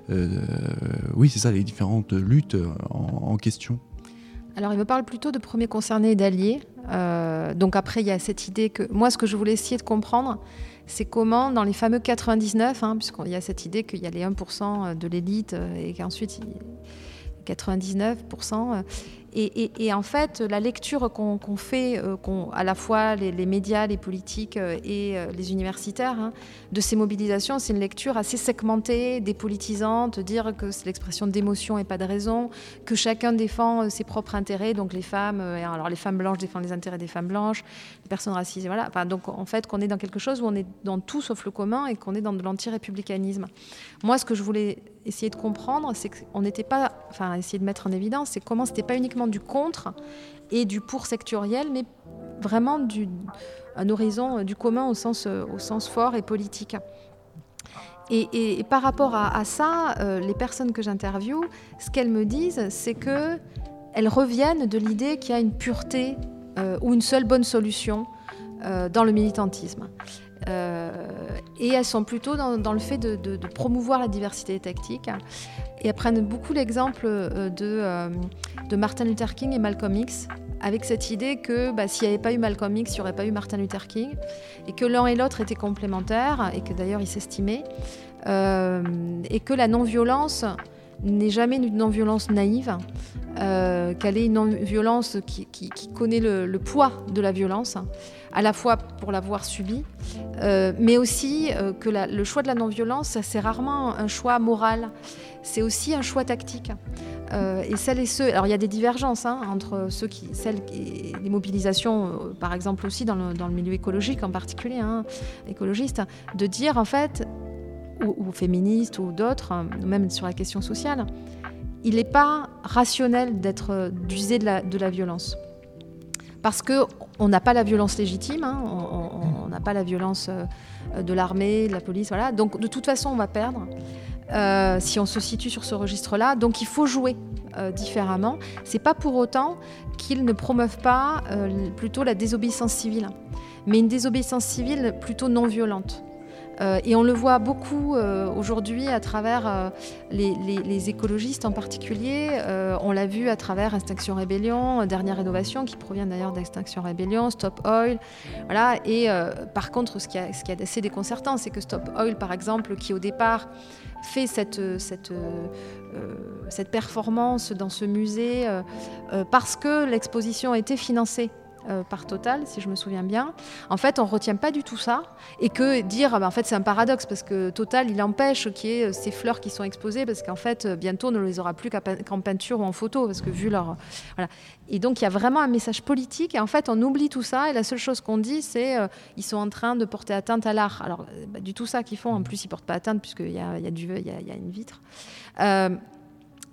oui c'est ça, les différentes luttes en question? Alors, il me parle plutôt de premiers concernés et d'alliés. Euh, donc après, il y a cette idée que moi, ce que je voulais essayer de comprendre, c'est comment, dans les fameux 99, hein, puisqu'il y a cette idée qu'il y a les 1% de l'élite euh, et qu'ensuite 99%, et, en fait, la lecture qu'on fait, euh, à la fois les, médias, les politiques euh, et euh, les universitaires, hein, de ces mobilisations, c'est une lecture assez segmentée, dépolitisante, dire que c'est l'expression d'émotion et pas de raison, que chacun défend ses propres intérêts, donc les femmes, alors les femmes blanches défendent les intérêts des femmes blanches, personnes racisées, voilà. Donc en fait, qu'on est dans quelque chose où on est dans tout sauf le commun et qu'on est dans de l'anti-républicanisme. Moi, ce que je voulais essayer de comprendre, c'est qu'on n'était pas, enfin, essayer de mettre en évidence, c'est comment c'était pas uniquement du contre et du pour sectoriel, mais vraiment du, un horizon euh, du commun au sens, euh, au sens fort et politique. Et, par rapport à, ça, euh, les personnes que j'interviewe, ce qu'elles me disent, c'est que elles reviennent de l'idée qu'il y a une pureté ou une seule bonne solution dans le militantisme. et elles sont plutôt dans, le fait de, promouvoir la diversité tactique et elles prennent beaucoup l'exemple euh, de, euh, Martin Luther King et Malcolm X, avec cette idée que bah, s'il n'y avait pas eu Malcolm X, il n'y aurait pas eu Martin Luther King, et que l'un et l'autre étaient complémentaires, et que d'ailleurs ils s'estimaient, euh, et que la non-violence n'est jamais une non-violence naïve, qu'elle est une non-violence qui, qui, connaît le, poids de la violence, à la fois pour l'avoir subie, mais aussi que le choix de la non-violence, c'est rarement un choix moral c'est aussi un choix tactique. Euh, et celles et ceux, alors il y a des divergences hein, entre ceux qui, celles, les mobilisations, euh, par exemple aussi dans le, milieu écologique en particulier, hein, écologiste, de dire en fait, ou, féministes ou d'autres, hein, même sur la question sociale, il n'est pas rationnel d'être d'user de la, violence. Parce qu'on n'a pas la violence légitime, on n'a pas la violence euh, de l'armée, de la police, voilà. Donc de toute façon, on va perdre. Euh, si on se situe sur ce registre-là. Donc il faut jouer euh, différemment. C'est pas pour autant qu'ils ne promeuvent pas euh, plutôt la désobéissance civile, mais une désobéissance civile plutôt non violente. Et on le voit beaucoup aujourd'hui à travers les, écologistes en particulier. on l'a vu à travers Extinction Rébellion, Dernière Rénovation, qui provient d'ailleurs d'Extinction Rébellion, Stop Oil. Et par contre, ce qui, est assez déconcertant, c'est que Stop Oil, par exemple, qui au départ fait cette, euh, performance dans ce musée euh, euh, parce que l'exposition a été financée euh, par Total, si je me souviens bien. En fait, on ne retient pas du tout ça. Et que dire, ah ben, en fait, c'est un paradoxe parce que Total, il empêche qu'il y ait euh, ces fleurs qui sont exposées parce qu'en fait, euh, bientôt, on ne les aura plus qu'en peinture ou en photo parce que vu leur. Voilà. Et donc, il y a vraiment un message politique. Et en fait, on oublie tout ça. Et la seule chose qu'on dit, c'est qu'ils ils sont en train de porter atteinte à l'art. Alors, bah, du tout ça qu'ils font, en plus, ils ne portent pas atteinte puisqu'il y a, y, a y, a, y a une vitre.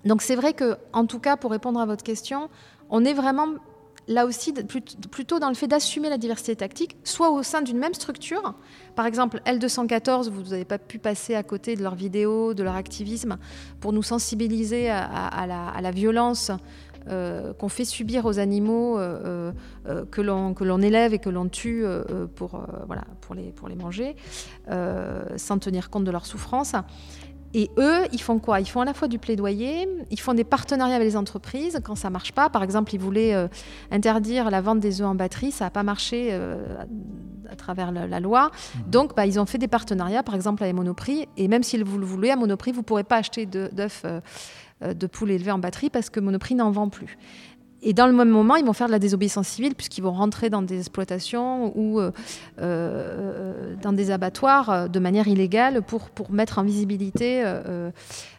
donc, c'est vrai que, en tout cas, pour répondre à votre question, on est vraiment là aussi plutôt dans le fait d'assumer la diversité tactique, soit au sein d'une même structure. Par exemple, L214, vous n'avez pas pu passer à côté de leurs vidéos, de leur activisme, pour nous sensibiliser à, la, violence euh, qu'on fait subir aux animaux euh, euh, que l'on élève et que l'on tue pour, les manger, sans tenir compte de leur souffrance. Et eux, ils font quoi? Ils font à la fois du plaidoyer, ils font des partenariats avec les entreprises quand ça marche pas. Par exemple, ils voulaient euh, interdire la vente des œufs en batterie, ça n'a pas marché euh, à travers la, loi. Mmh. Donc, bah, ils ont fait des partenariats, par exemple avec Monoprix. Et même si vous le voulez, à Monoprix, vous ne pourrez pas acheter d'œufs de poules élevés en batterie parce que Monoprix n'en vend plus. Et dans le même moment, ils vont faire de la désobéissance civile puisqu'ils vont rentrer dans des exploitations ou euh, euh, dans des abattoirs euh, de manière illégale pour, pour mettre en visibilité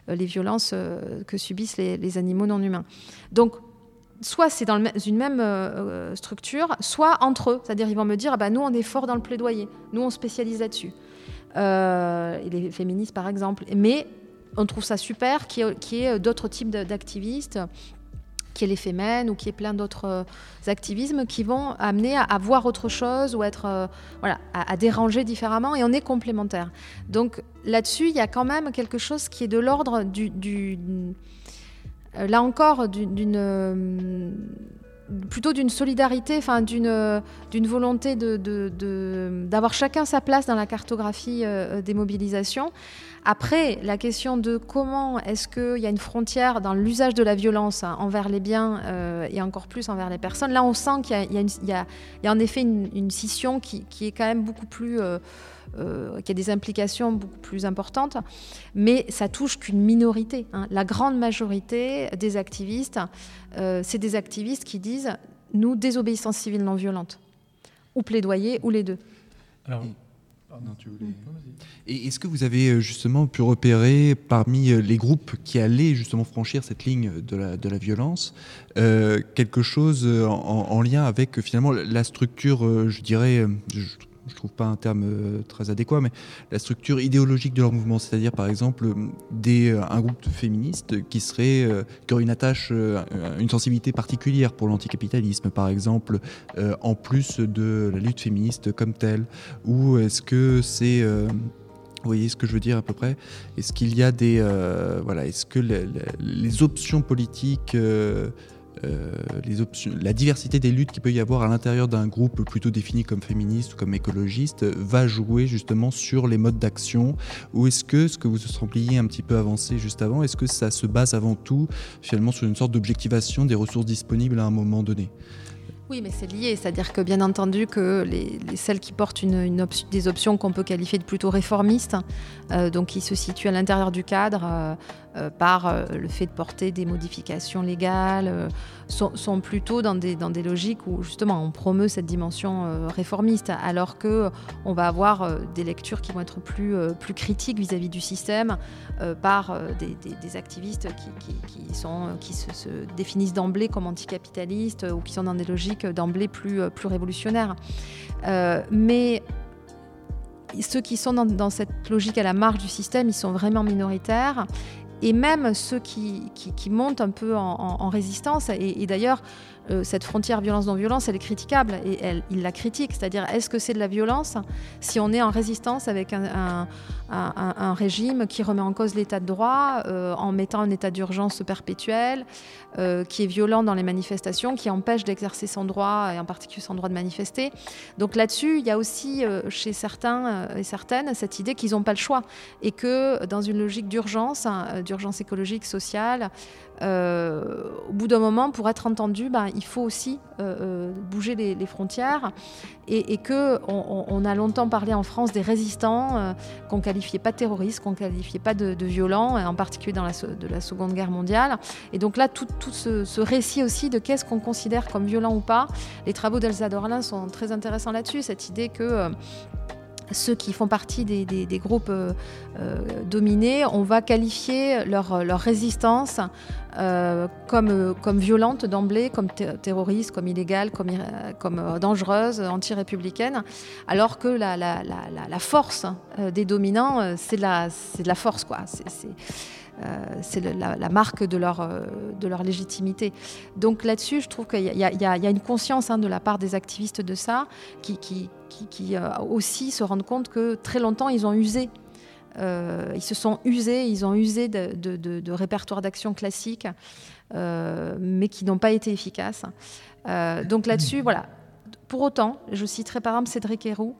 les violences que subissent les, animaux non humains. Donc, soit c'est dans une même structure, soit entre eux. C'est-à-dire ils vont me dire, ah bah, nous on est fort dans le plaidoyer, nous on spécialise là-dessus. les féministes par exemple. Mais on trouve ça super qu'il y ait, d'autres types d'activistes qui est Femen ou qui est plein d'autres euh, activismes qui vont amener à, voir autre chose ou être euh, voilà à, déranger différemment et on est complémentaires. Donc là-dessus, il y a quand même quelque chose qui est de l'ordre du, euh, là encore d'une plutôt d'une solidarité, enfin d'une d'une volonté de d'avoir chacun sa place dans la cartographie des mobilisations. Après, la question de comment est-ce qu'il y a une frontière dans l'usage de la violence envers les biens euh, et encore plus envers les personnes, là on sent qu'il y, a en effet une, scission qui, est quand même beaucoup plus... Euh, euh, qui a des implications beaucoup plus importantes, mais ça touche qu'une minorité. Hein. La grande majorité des activistes, c'est des activistes qui disent nous, désobéissance civile non violente, ou plaidoyer, ou les deux. Alors, et est-ce que vous avez euh, justement pu repérer parmi euh, les groupes qui allaient justement franchir cette ligne de la, de la violence euh, quelque chose en, lien avec finalement la structure, je dirais, je trouve pas un terme euh, très adéquat, mais la structure idéologique de leur mouvement, c'est-à-dire par exemple des, euh, un groupe de féministes qui serait euh, qui aurait une attache, une sensibilité particulière pour l'anticapitalisme, par exemple, en plus de la lutte féministe comme telle, ou est-ce que c'est vous voyez ce que je veux dire à peu près? Est-ce qu'il y a des voilà Est-ce que les, options politiques options, la diversité des luttes qu'il peut y avoir à l'intérieur d'un groupe plutôt défini comme féministe ou comme écologiste va jouer justement sur les modes d'action. Ou est-ce que ce que vous sembliez un petit peu avancé juste avant, est-ce que ça se base avant tout finalement sur une sorte d'objectivation des ressources disponibles à un moment donné? Oui, mais c'est lié, c'est-à-dire que bien entendu que les, celles qui portent des options qu'on peut qualifier de plutôt réformistes, euh, donc qui se situent à l'intérieur du cadre, euh, euh, par euh, le fait de porter des modifications légales, euh, sont, plutôt dans des, dans des logiques où justement on promeut cette dimension réformiste, alors que on va avoir des lectures qui vont être plus, plus critiques vis-à-vis du système par des, activistes qui, qui, sont, qui se, définissent d'emblée comme anticapitalistes ou qui sont dans des logiques d'emblée plus, plus révolutionnaires. mais ceux qui sont dans, cette logique à la marge du système, ils sont vraiment minoritaires et même ceux qui, montent un peu en, résistance, et, d'ailleurs, euh, cette frontière violence-non-violence, elle est critiquable, et elle, il la critique, c'est-à-dire est-ce que c'est de la violence si on est en résistance avec un, régime qui remet en cause l'état de droit, euh, en mettant un état d'urgence perpétuel, euh, qui est violent dans les manifestations, qui empêche d'exercer son droit, et en particulier son droit de manifester. Donc là-dessus, il y a aussi chez certains et certaines cette idée qu'ils n'ont pas le choix, et que dans une logique d'urgence, hein, d'urgence écologique, sociale, euh, au bout d'un moment, pour être entendu, ben, il faut aussi euh, euh, bouger les, frontières. Et, que on, a longtemps parlé en France des résistants qu'on qualifiait pas de terroristes, qu'on qualifiait pas de, violents, en particulier dans la, de la Seconde Guerre mondiale. Et donc là, tout, ce, ce, récit aussi de qu'est-ce qu'on considère comme violent ou pas, les travaux d'Elsa Dorlin sont très intéressants là-dessus. Cette idée que ceux qui font partie des, groupes euh, euh, dominés, on va qualifier leur, résistance euh, comme, violente d'emblée, comme terroriste, comme illégale, comme, dangereuse, anti-républicaine, alors que la, force des dominants, c'est de, la force. quoi. C'est, la, marque de leur, légitimité. Donc là-dessus, je trouve qu'il y, a une conscience hein, de la part des activistes de ça qui, qui, euh, aussi se rendent compte que très longtemps, ils ont usé. Euh, ils se sont usés, ils ont usé de, répertoires d'action classiques, euh, mais qui n'ont pas été efficaces. donc là-dessus, voilà. Pour autant, je citerai par exemple Cédric Héroux,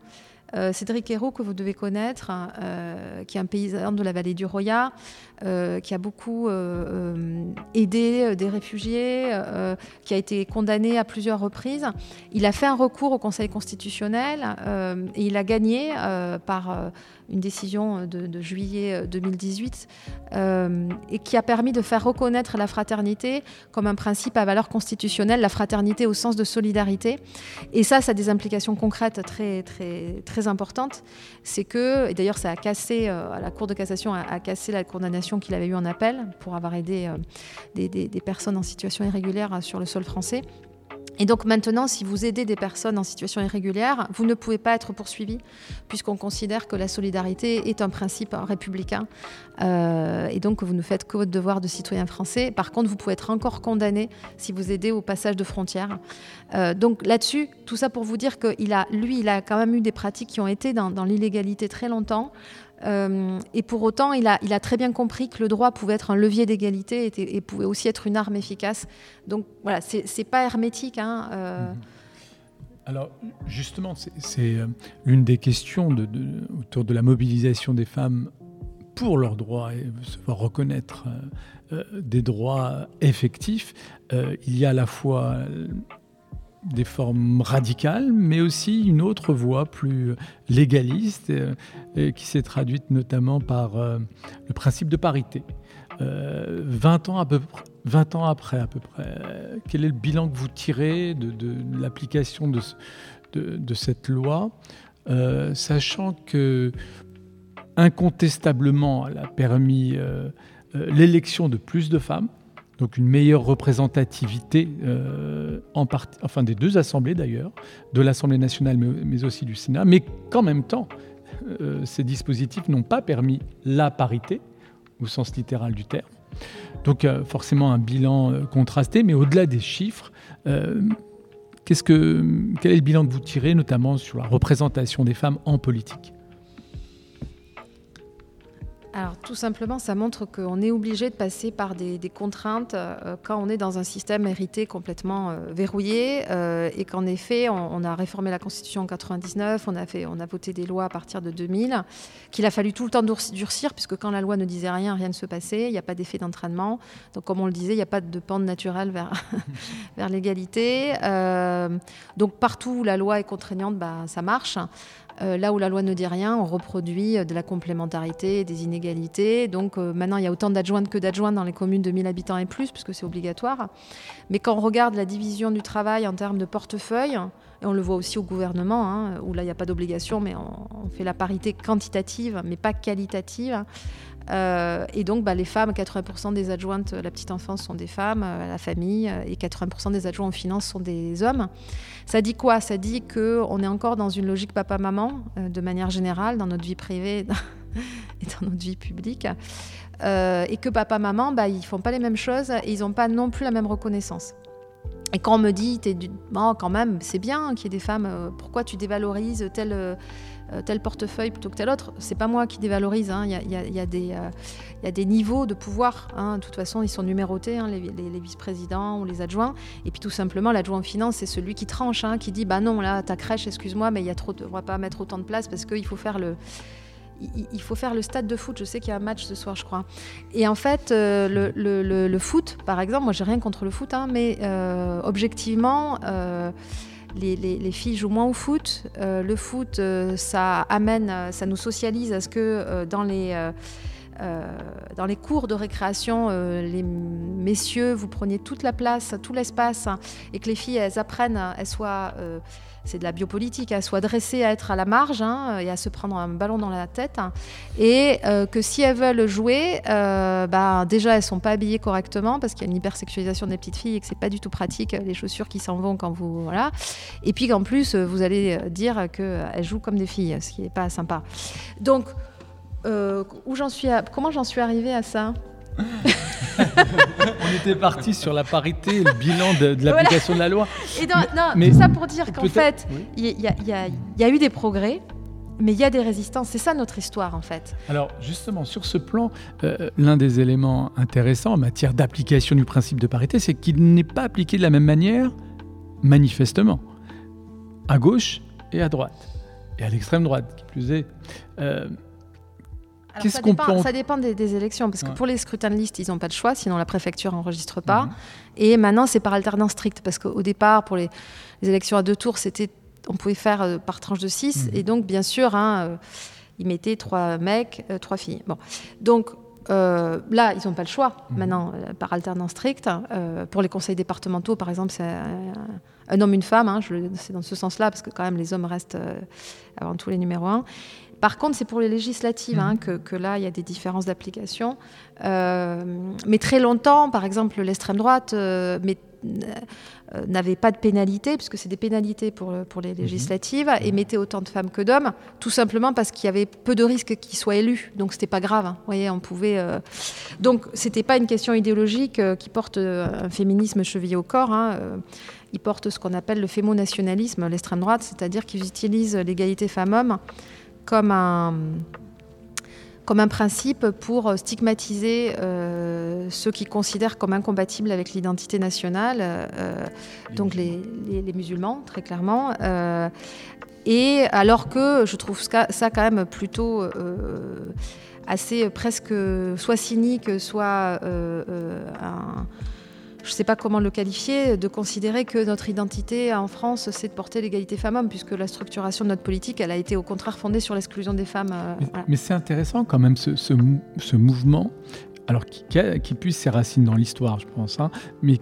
Cédric Hérault, que vous devez connaître, euh, qui est un paysan de la vallée du Roya, euh, qui a beaucoup aidé des réfugiés, qui a été condamné à plusieurs reprises. Il a fait un recours au Conseil constitutionnel et il a gagné par une décision de, juillet 2018 et qui a permis de faire reconnaître la fraternité comme un principe à valeur constitutionnelle, la fraternité au sens de solidarité. Et ça, ça a des implications concrètes très, très, très importante, c'est que, et d'ailleurs ça a cassé, euh, la Cour de cassation a, cassé la condamnation qu'il avait eue en appel pour avoir aidé euh, des, personnes en situation irrégulière sur le sol français. Et donc maintenant, si vous aidez des personnes en situation irrégulière, vous ne pouvez pas être poursuivi, puisqu'on considère que la solidarité est un principe républicain. Euh, et donc vous ne faites que votre devoir de citoyen français. Par contre, vous pouvez être encore condamné si vous aidez au passage de frontières. Euh, donc là-dessus, tout ça pour vous dire que a, lui, il a quand même eu des pratiques qui ont été dans l'illégalité très longtemps. Euh, et pour autant, il a, très bien compris que le droit pouvait être un levier d'égalité et, pouvait aussi être une arme efficace. Donc voilà, c'est pas hermétique. Hein, euh. mhm. Alors justement, c'est euh, l'une des questions autour de la mobilisation des femmes pour leurs droits et se voir reconnaître des droits effectifs. il y a à la fois des formes radicales, mais aussi une autre voie plus légaliste, euh, qui s'est traduite notamment par euh, le principe de parité. 20, euh, ans à peu 20 ans après à peu près, quel est le bilan que vous tirez de, l'application de, de, cette loi, sachant que incontestablement elle a permis l'élection de plus de femmes, donc une meilleure représentativité euh, en enfin des deux assemblées d'ailleurs, de l'Assemblée nationale mais, aussi du Sénat, mais qu'en même temps, euh, ces dispositifs n'ont pas permis la parité, au sens littéral du terme. Donc euh, forcément un bilan contrasté, mais au-delà des chiffres, quel est le bilan que vous tirez, notamment sur la représentation des femmes en politique? Alors tout simplement, ça montre qu'on est obligé de passer par des, contraintes euh, quand on est dans un système hérité complètement euh, verrouillé euh, et qu'en effet, on, a réformé la Constitution en 99, on a, voté des lois à partir de 2000, qu'il a fallu tout le temps durcir puisque quand la loi ne disait rien, rien ne se passait, il n'y a pas d'effet d'entraînement. Donc comme on le disait, il n'y a pas de pente naturelle vers, vers l'égalité. donc partout où la loi est contraignante, bah, ça marche. Euh, là où la loi ne dit rien, on reproduit euh, de la complémentarité, des inégalités. Donc euh, maintenant, il y a autant d'adjointes que d'adjoints dans les communes de 1000 habitants et plus, puisque c'est obligatoire. Mais quand on regarde la division du travail en termes de portefeuille, et on le voit aussi au gouvernement, hein, où là, il n'y a pas d'obligation, mais on, fait la parité quantitative, mais pas qualitative. Euh, et donc, bah, les femmes, 80% des adjointes à la petite enfance sont des femmes, à la famille, et 80% des adjoints en finance sont des hommes. Ça dit quoi? Ça dit qu'on est encore dans une logique papa-maman, euh, de manière générale, dans notre vie privée et dans notre vie publique. Euh, et que papa-maman, bah, ils font pas les mêmes choses et ils n'ont pas non plus la même reconnaissance. Et quand on me dit, du... quand même, c'est bien qu'il y ait des femmes, pourquoi tu dévalorises telle euh, tel portefeuille plutôt que tel autre. C'est pas moi qui dévalorise. Il y, a, des niveaux de pouvoir. Hein. De toute façon, ils sont numérotés, hein, les, vice-présidents ou les adjoints. Et puis tout simplement, l'adjoint en finance, c'est celui qui tranche, hein, qui dit bah non, là, ta crèche, excuse-moi, mais il y a trop, on va pas mettre autant de place parce qu'il faut faire le il faut faire le stade de foot. Je sais qu'il y a un match ce soir, je crois. Et en fait, euh, le, foot, par exemple, moi, j'ai rien contre le foot, mais euh, objectivement, les, filles jouent moins au foot. Euh, le foot, euh, ça amène, euh, ça nous socialise à ce que dans les cours de récréation, les messieurs, vous preniez toute la place, tout l'espace, hein, et que les filles, elles apprennent, elles soient c'est de la biopolitique, à soit dressée à être à la marge hein, et à se prendre un ballon dans la tête. et euh, que si elles veulent jouer, euh, bah, déjà elles sont pas habillées correctement parce qu'il y a une hypersexualisation des petites filles et que c'est pas du tout pratique les chaussures qui s'en vont quand vous voilà. Et puis qu'en plus vous allez dire qu'elles jouent comme des filles, ce qui n'est pas sympa. Donc euh, où j'en suis, comment j'en suis arrivée à ça? On était parti sur la parité le bilan de, l'application de la loi. Et non, mais, ça pour dire qu'en fait, il y, a eu des progrès, mais il y a des résistances. C'est ça notre histoire, en fait. Alors, justement, sur ce plan, euh, l'un des éléments intéressants en matière d'application du principe de parité, c'est qu'il n'est pas appliqué de la même manière, manifestement, à gauche et à droite. et à l'extrême droite, qui plus est. ça, dépend, ça, dépend, des, élections, parce que pour les scrutins de liste, ils n'ont pas de choix, sinon la préfecture n'enregistre pas. Mhm. Et maintenant, c'est par alternance stricte, parce qu'au départ, pour les, élections à deux tours, c'était, on pouvait faire euh, par tranche de six. Mhm. Et donc, bien sûr, hein, euh, ils mettaient trois mecs, euh, trois filles. Bon. Donc, là, ils n'ont pas le choix, mhm. maintenant, par alternance stricte. pour les conseils départementaux, par exemple, c'est un, homme, une femme. Hein, c'est dans ce sens-là, parce que quand même, les hommes restent avant tout les numéros un. Par contre, c'est pour les législatives hein, mhm. que, là, il y a des différences d'application. Euh, mais très longtemps, par exemple, l'extrême droite euh, euh, n'avait pas de pénalité, puisque c'est des pénalités pour, pour les mhm. législatives, et mhm. mettait autant de femmes que d'hommes, tout simplement parce qu'il y avait peu de risques qu'ils soient élus. Donc, c'était pas grave. Hein. Vous voyez, on pouvait. Donc, c'était pas une question idéologique qui porte un féminisme chevillé au corps. Hein. Ils portent ce qu'on appelle le fémonationalisme, l'extrême droite, c'est-à-dire qu'ils utilisent l'égalité femmes-hommes comme un, comme un principe pour stigmatiser euh, ceux qui considèrent comme incompatibles avec l'identité nationale, euh, donc les, les, musulmans, très clairement. Euh, et alors que je trouve ça, ça quand même plutôt assez presque soit cynique, soit un je ne sais pas comment le qualifier, de considérer que notre identité en France, c'est de porter l'égalité femmes-hommes, puisque la structuration de notre politique, elle a été au contraire fondée sur l'exclusion des femmes. Euh, mais, c'est intéressant quand même ce, ce, mouvement, alors qui, qui, puise ses racines dans l'histoire, je pense, hein, mais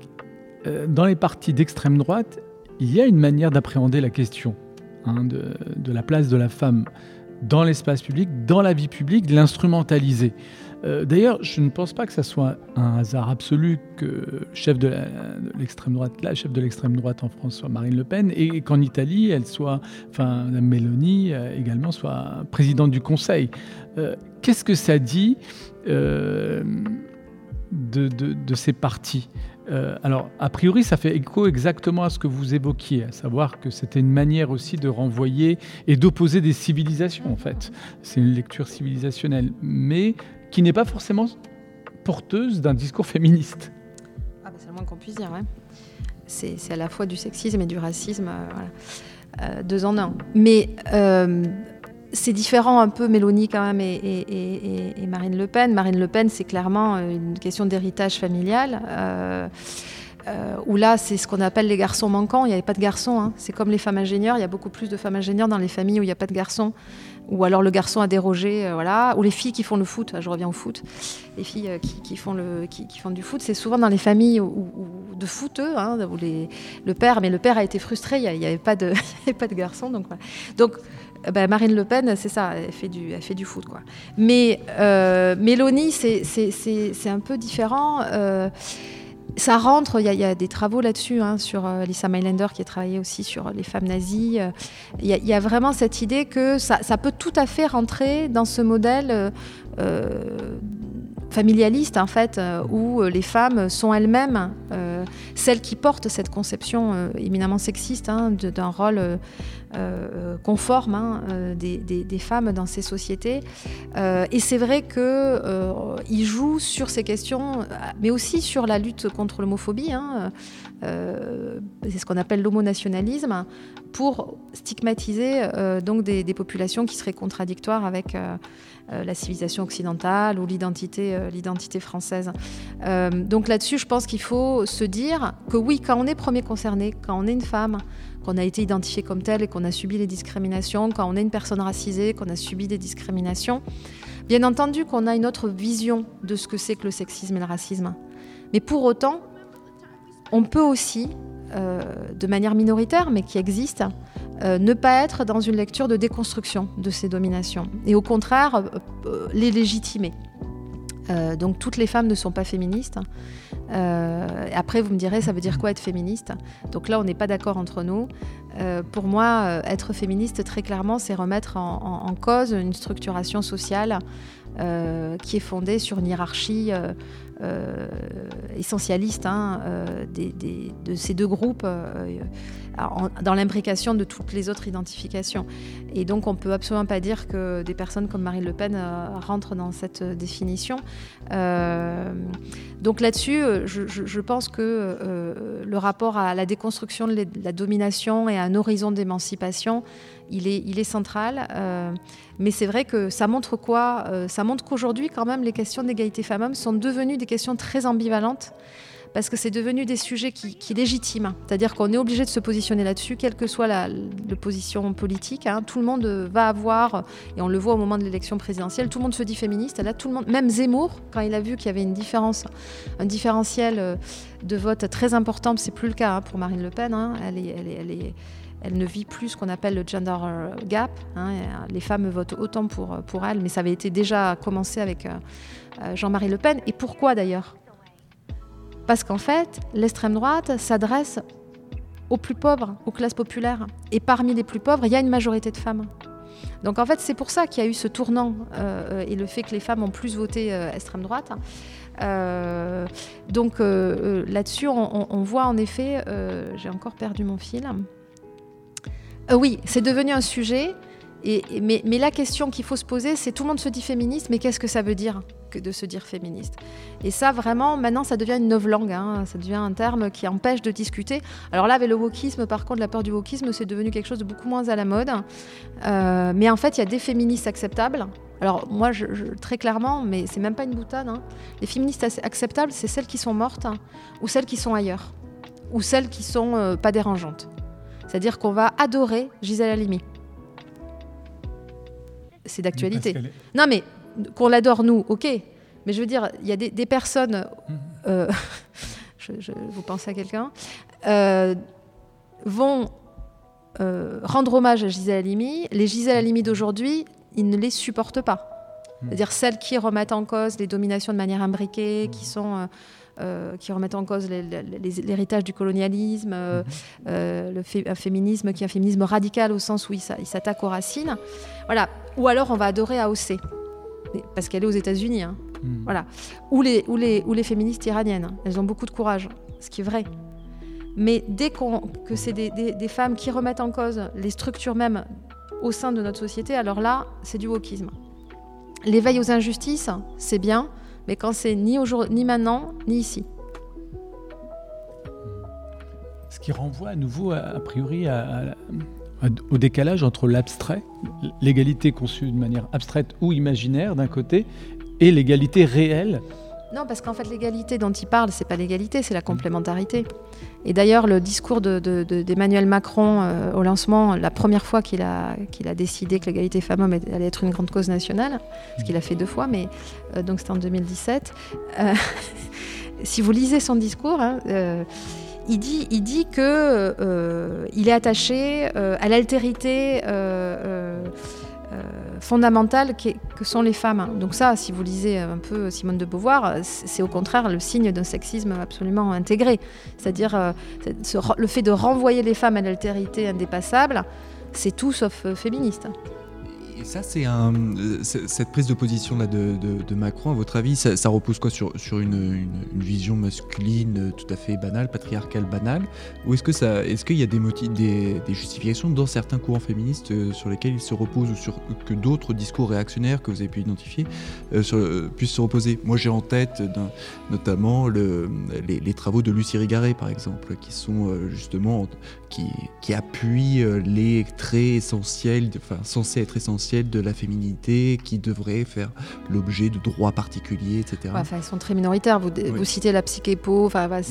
euh, dans les partis d'extrême droite, il y a une manière d'appréhender la question hein, de, de, la place de la femme dans l'espace public, dans la vie publique, de l'instrumentaliser. Euh, d'ailleurs, je ne pense pas que ce soit un hasard absolu que chef de l'extrême droite, la chef de l'extrême droite en France soit Marine Le Pen et qu'en Italie, elle soit, enfin, la Mélanie euh, également soit présidente du Conseil. Euh, qu'est-ce que ça dit de, ces partis? Alors, a priori, ça fait écho exactement à ce que vous évoquiez, à savoir que c'était une manière aussi de renvoyer et d'opposer des civilisations, en fait. C'est une lecture civilisationnelle. Mais qui n'est pas forcément porteuse d'un discours féministe. Ah bah, c'est le moins qu'on puisse dire, ouais. C'est, à la fois du sexisme et du racisme, euh. Euh, deux en un. Mais euh, c'est différent un peu Mélanie quand même et, Marine Le Pen. Marine Le Pen, c'est clairement une question d'héritage familial. où là, c'est ce qu'on appelle les garçons manquants. Il n'y avait pas de garçons. Hein. C'est comme les femmes ingénieurs. Il y a beaucoup plus de femmes ingénieurs dans les familles où il n'y a pas de garçons ou alors le garçon a dérogé, euh, voilà, ou les filles qui font le foot, je reviens au foot, les filles euh, qui, font, le, qui, font du foot, c'est souvent dans les familles de footeux, hein, où le père, mais le père a été frustré, il n'y avait, pas de, garçon, donc Donc, euh, bah, Marine Le Pen, c'est ça, elle fait du, elle fait du foot, quoi. Mais Mélanie, c'est un peu différent ça rentre, il y, a des travaux là-dessus, hein, sur euh, Lisa Mailander qui a travaillé aussi sur les femmes nazies. Il y, a vraiment cette idée que ça, peut tout à fait rentrer dans ce modèle euh, euh, familialiste, en fait, où les femmes sont elles-mêmes celles qui portent cette conception éminemment sexiste hein, d'un rôle euh, conforme hein, euh, des, femmes dans ces sociétés. Euh, et c'est vrai qu'il joue sur ces questions, mais aussi sur la lutte contre l'homophobie. Hein, c'est ce qu'on appelle l'homonationalisme, pour stigmatiser donc des, populations qui seraient contradictoires avec la civilisation occidentale ou l'identité, l'identité française. donc là-dessus, je pense qu'il faut se dire que oui, quand on est premier concerné, quand on est une femme, qu'on a été identifié comme tel et qu'on a subi les discriminations, quand on est une personne racisée, qu'on a subi des discriminations. Bien entendu qu'on a une autre vision de ce que c'est que le sexisme et le racisme. Mais pour autant, on peut aussi, euh, de manière minoritaire, mais qui existe, euh, ne pas être dans une lecture de déconstruction de ces dominations. Et au contraire, euh, les légitimer. donc toutes les femmes ne sont pas féministes. Euh, après, vous me direz, ça veut dire quoi être féministe? Donc là, on n'est pas d'accord entre nous. Euh, pour moi, euh, être féministe, très clairement, c'est remettre en, cause une structuration sociale qui est fondée sur une hiérarchie essentialiste hein, de ces deux groupes dans l'imbrication de toutes les autres identifications. Et donc on ne peut absolument pas dire que des personnes comme Marine Le Pen euh, rentrent dans cette définition. Euh, donc là-dessus, euh, je, pense que le rapport à la déconstruction de la domination et à un horizon d'émancipation, il est, est central. mais c'est vrai que ça montre quoi Ça montre qu'aujourd'hui, quand même, les questions d'égalité femmes-hommes sont devenues des questions très ambivalentes parce que c'est devenu des sujets qui, légitiment. C'est-à-dire qu'on est obligé de se positionner là-dessus, quelle que soit la, position politique. Hein. Tout le monde va avoir, et on le voit au moment de l'élection présidentielle, tout le monde se dit féministe. là, tout le monde, même Zemmour, quand il a vu qu'il y avait une différence, un différentiel euh, de vote très important, c'est plus le cas hein, pour Marine Le Pen. Hein. Elle, est, elle, est, elle, ne vit plus ce qu'on appelle le gender euh, gap. Les femmes votent autant pour, pour elle, mais ça avait été déjà commencé avec euh, Jean-Marie Le Pen. Et pourquoi d'ailleurs? Parce qu'en fait, l'extrême droite s'adresse aux plus pauvres, aux classes populaires. Et parmi les plus pauvres, il y a une majorité de femmes. Donc en fait, c'est pour ça qu'il y a eu ce tournant euh, et le fait que les femmes ont plus voté euh, extrême droite. Euh, donc là-dessus, on, voit en effet, j'ai encore perdu mon fil. Oui, c'est devenu un sujet. mais, la question qu'il faut se poser, c'est tout le monde se dit féministe, mais qu'est-ce que ça veut dire que de se dire féministe? Et ça, vraiment, maintenant, ça devient une langue. Hein. Ça devient un terme qui empêche de discuter. Alors là, avec le wokisme, par contre, la peur du wokisme, c'est devenu quelque chose de beaucoup moins à la mode. Euh, mais en fait, il y a des féministes acceptables. Alors moi, très clairement, mais c'est même pas une boutade. Hein. Les féministes acceptables, c'est celles qui sont mortes hein, ou celles qui sont ailleurs ou celles qui sont euh, pas dérangeantes. C'est-à-dire qu'on va adorer Gisèle Halimi. C'est d'actualité. Non, mais qu'on l'adore nous, ok. Mais je veux dire, il y a des, personnes, mhm. euh, je, vous pensez à quelqu'un, euh, vont euh, rendre hommage à Gisèle Halimi. Les Gisèle Halimi d'aujourd'hui, ils ne les supportent pas. Mhm. C'est-à-dire celles qui remettent en cause les dominations de manière imbriquée, qui sont qui remettent en cause l'héritage du colonialisme, mhm. le un féminisme qui est un féminisme radical au sens où il s'attaque aux racines. Voilà. Ou alors on va adorer AOC parce qu'elle est aux États-Unis. Hein. Hmm. Voilà. Ou les, ou, les, ou les féministes iraniennes. Hein. Elles ont beaucoup de courage, ce qui est vrai. Mais dès que c'est des, des, femmes qui remettent en cause les structures même au sein de notre société, alors là, c'est du wokisme. L'éveil aux injustices, c'est bien, mais quand c'est ni, maintenant, ni ici. Ce qui renvoie à nouveau, a priori, au décalage entre l'abstrait, l'égalité conçue de manière abstraite ou imaginaire d'un côté, et l'égalité réelle non, parce qu'en fait, l'égalité dont il parle, c'est pas l'égalité, c'est la complémentarité. Et d'ailleurs, le discours d'Emmanuel Macron euh, au lancement, la première fois qu'il a, qu'il a décidé que l'égalité femmes-hommes allait être une grande cause nationale, ce qu'il a fait deux fois, mais euh, donc c'était en 2017. Euh, si vous lisez son discours, hein, il dit, il dit que il est attaché à l'altérité fondamentale que sont les femmes. Donc ça, si vous lisez un peu Simone de Beauvoir, c'est au contraire le signe d'un sexisme absolument intégré. C'est-à-dire le fait de renvoyer les femmes à l'altérité indépassable, c'est tout sauf féministe. Et ça, c'est un, euh, cette prise de position là de, Macron, à votre avis, ça, repose quoi sur, sur une, vision masculine euh, tout à fait banale, patriarcale banale, ou est-ce que ça, est-ce qu'il y a des motifs, des, justifications dans certains courants féministes euh, sur lesquels ils se reposent ou sur que d'autres discours réactionnaires que vous avez pu identifier puissent se reposer? Moi, j'ai en tête notamment le, les, travaux de Lucie Rigaret, par exemple, qui sont justement qui, qui appuient les traits essentiels, enfin censés être essentiels de la féminité qui devrait faire l'objet de droits particuliers, etc. enfin, ils sont très minoritaires. Vous, vous citez la psychépo, enfin, mm.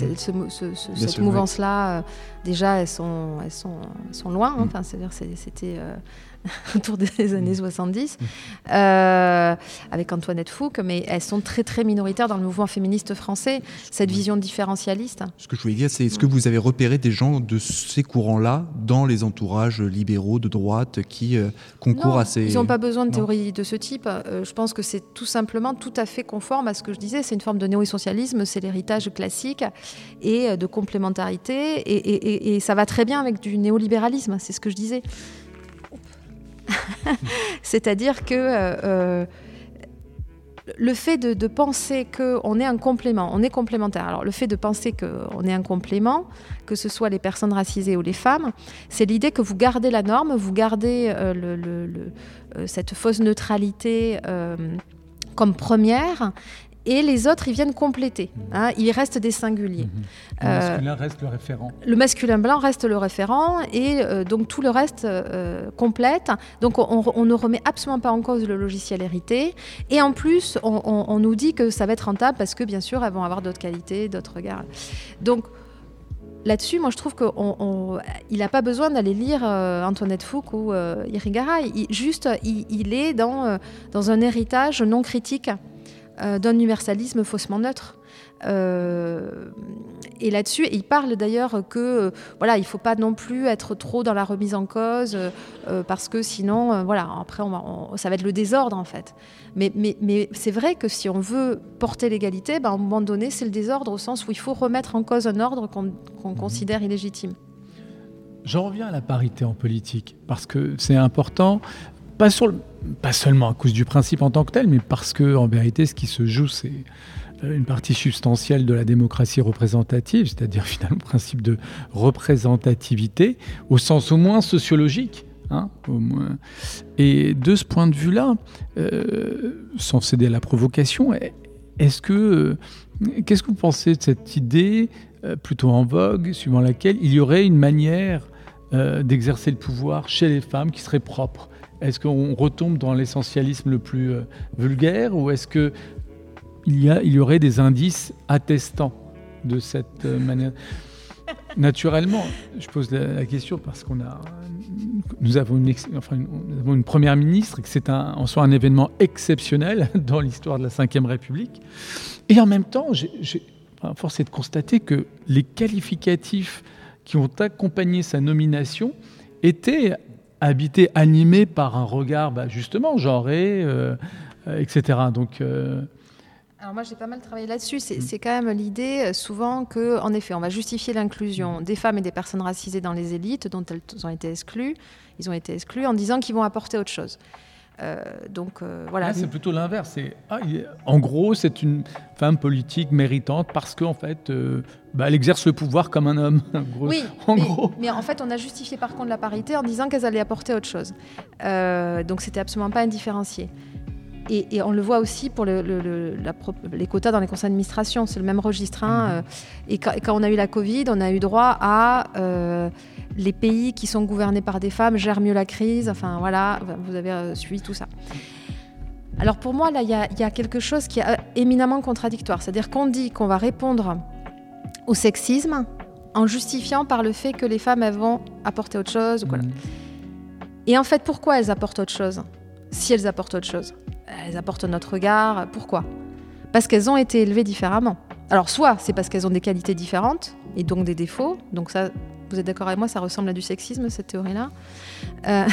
cette mouvance-là, euh, déjà, elles sont, elles sont, sont loin. Hein. Mm. Enfin, c'est-à-dire, c'était. Euh, autour des années 70, mm. euh, avec Antoinette Fouque, mais elles sont très très minoritaires dans le mouvement féministe français, cette vision différentialiste. Ce que je voulais dire, c'est est-ce que vous avez repéré des gens de ces courants-là dans les entourages libéraux de droite qui euh, concourent à ces... Ils n'ont pas besoin de théories de ce type. Euh, je pense que c'est tout simplement tout à fait conforme à ce que je disais. C'est une forme de néo-socialisme, c'est l'héritage classique et de complémentarité, et, et ça va très bien avec du néolibéralisme, c'est ce que je disais. C'est-à-dire que euh, euh, le fait de, penser qu'on est un complément, on est complémentaire. Alors le fait de penser qu'on est un complément, que ce soit les personnes racisées ou les femmes, c'est l'idée que vous gardez la norme, vous gardez euh, cette fausse neutralité comme première et les autres, ils viennent compléter. Mmh. Hein, il reste des singuliers. Mmh. Le masculin reste le référent. Le masculin blanc reste le référent et donc tout le reste complète. Donc on, ne remet absolument pas en cause le logiciel hérité. Et en plus, on, on, nous dit que ça va être rentable parce que bien sûr, elles vont avoir d'autres qualités, d'autres regards. Donc là-dessus, moi, je trouve qu'il n'a pas besoin d'aller lire euh, Antoinette Fouque ou euh, Irigara. Il, juste, il, est dans, euh, dans un héritage non critique d'un universalisme faussement neutre. Euh, et là-dessus, il parle d'ailleurs que euh, voilà, il faut pas non plus être trop dans la remise en cause euh, parce que sinon, voilà, après, on ça va être le désordre en fait. Mais, mais, mais c'est vrai que si on veut porter l'égalité, ben, à un moment donné, c'est le désordre au sens où il faut remettre en cause un ordre qu'on mhm. considère illégitime. J'en reviens à la parité en politique parce que c'est important. Pas, sur pas seulement à cause du principe en tant que tel, mais parce que en vérité, ce qui se joue, c'est une partie substantielle de la démocratie représentative, c'est-à-dire finalement le principe de représentativité, au sens au moins sociologique. Hein, au moins. Et de ce point de vue-là, euh, sans céder à la provocation, est-ce que euh, qu'est-ce que vous pensez de cette idée euh, plutôt en vogue, suivant laquelle il y aurait une manière d'exercer le pouvoir chez les femmes qui serait propre? Est-ce qu'on retombe dans l'essentialisme le plus vulgaire ou est-ce que il y, aurait des indices attestant de cette euh, manière? Naturellement, je pose la, question parce qu'on a, nous avons une, première ministre et que c'est en soi un événement exceptionnel dans l'histoire de la Ve République. Et en même temps, force est de constater que les qualificatifs qui ont accompagné sa nomination étaient habités, animés par un regard bah, justement genré, euh, euh, etc. Donc alors moi j'ai pas mal travaillé là-dessus. C'est mm. quand même l'idée euh, souvent que, en effet, on va justifier l'inclusion mm. des femmes et des personnes racisées dans les élites dont elles ont été exclues. Ils ont été exclus en disant qu'ils vont apporter autre chose. Euh, donc euh, voilà. c'est plutôt l'inverse. Ah, en gros, c'est une femme politique méritante parce qu'en fait, bah, elle exerce le pouvoir comme un homme. oui, en mais, gros. mais en fait, on a justifié par contre la parité en disant qu'elles allaient apporter autre chose. donc c'était absolument pas indifférencié. Et, on le voit aussi pour les quotas dans les conseils d'administration, c'est le même registre. Hein, mhm. euh, et quand, on a eu la Covid, on a eu droit à euh, les pays qui sont gouvernés par des femmes gèrent mieux la crise. Enfin voilà, vous avez euh, suivi tout ça. Alors pour moi, là, il y, a quelque chose qui est éminemment contradictoire. C'est-à-dire qu'on dit qu'on va répondre au sexisme en justifiant par le fait que les femmes elles vont apporter autre chose. Mhm. Et en fait, pourquoi elles apportent autre chose Si elles apportent autre chose? Elles apportent notre regard. Pourquoi? Parce qu'elles ont été élevées différemment. Alors soit c'est parce qu'elles ont des qualités différentes et donc des défauts. Donc ça, vous êtes d'accord avec moi, ça ressemble à du sexisme cette théorie-là? Euh,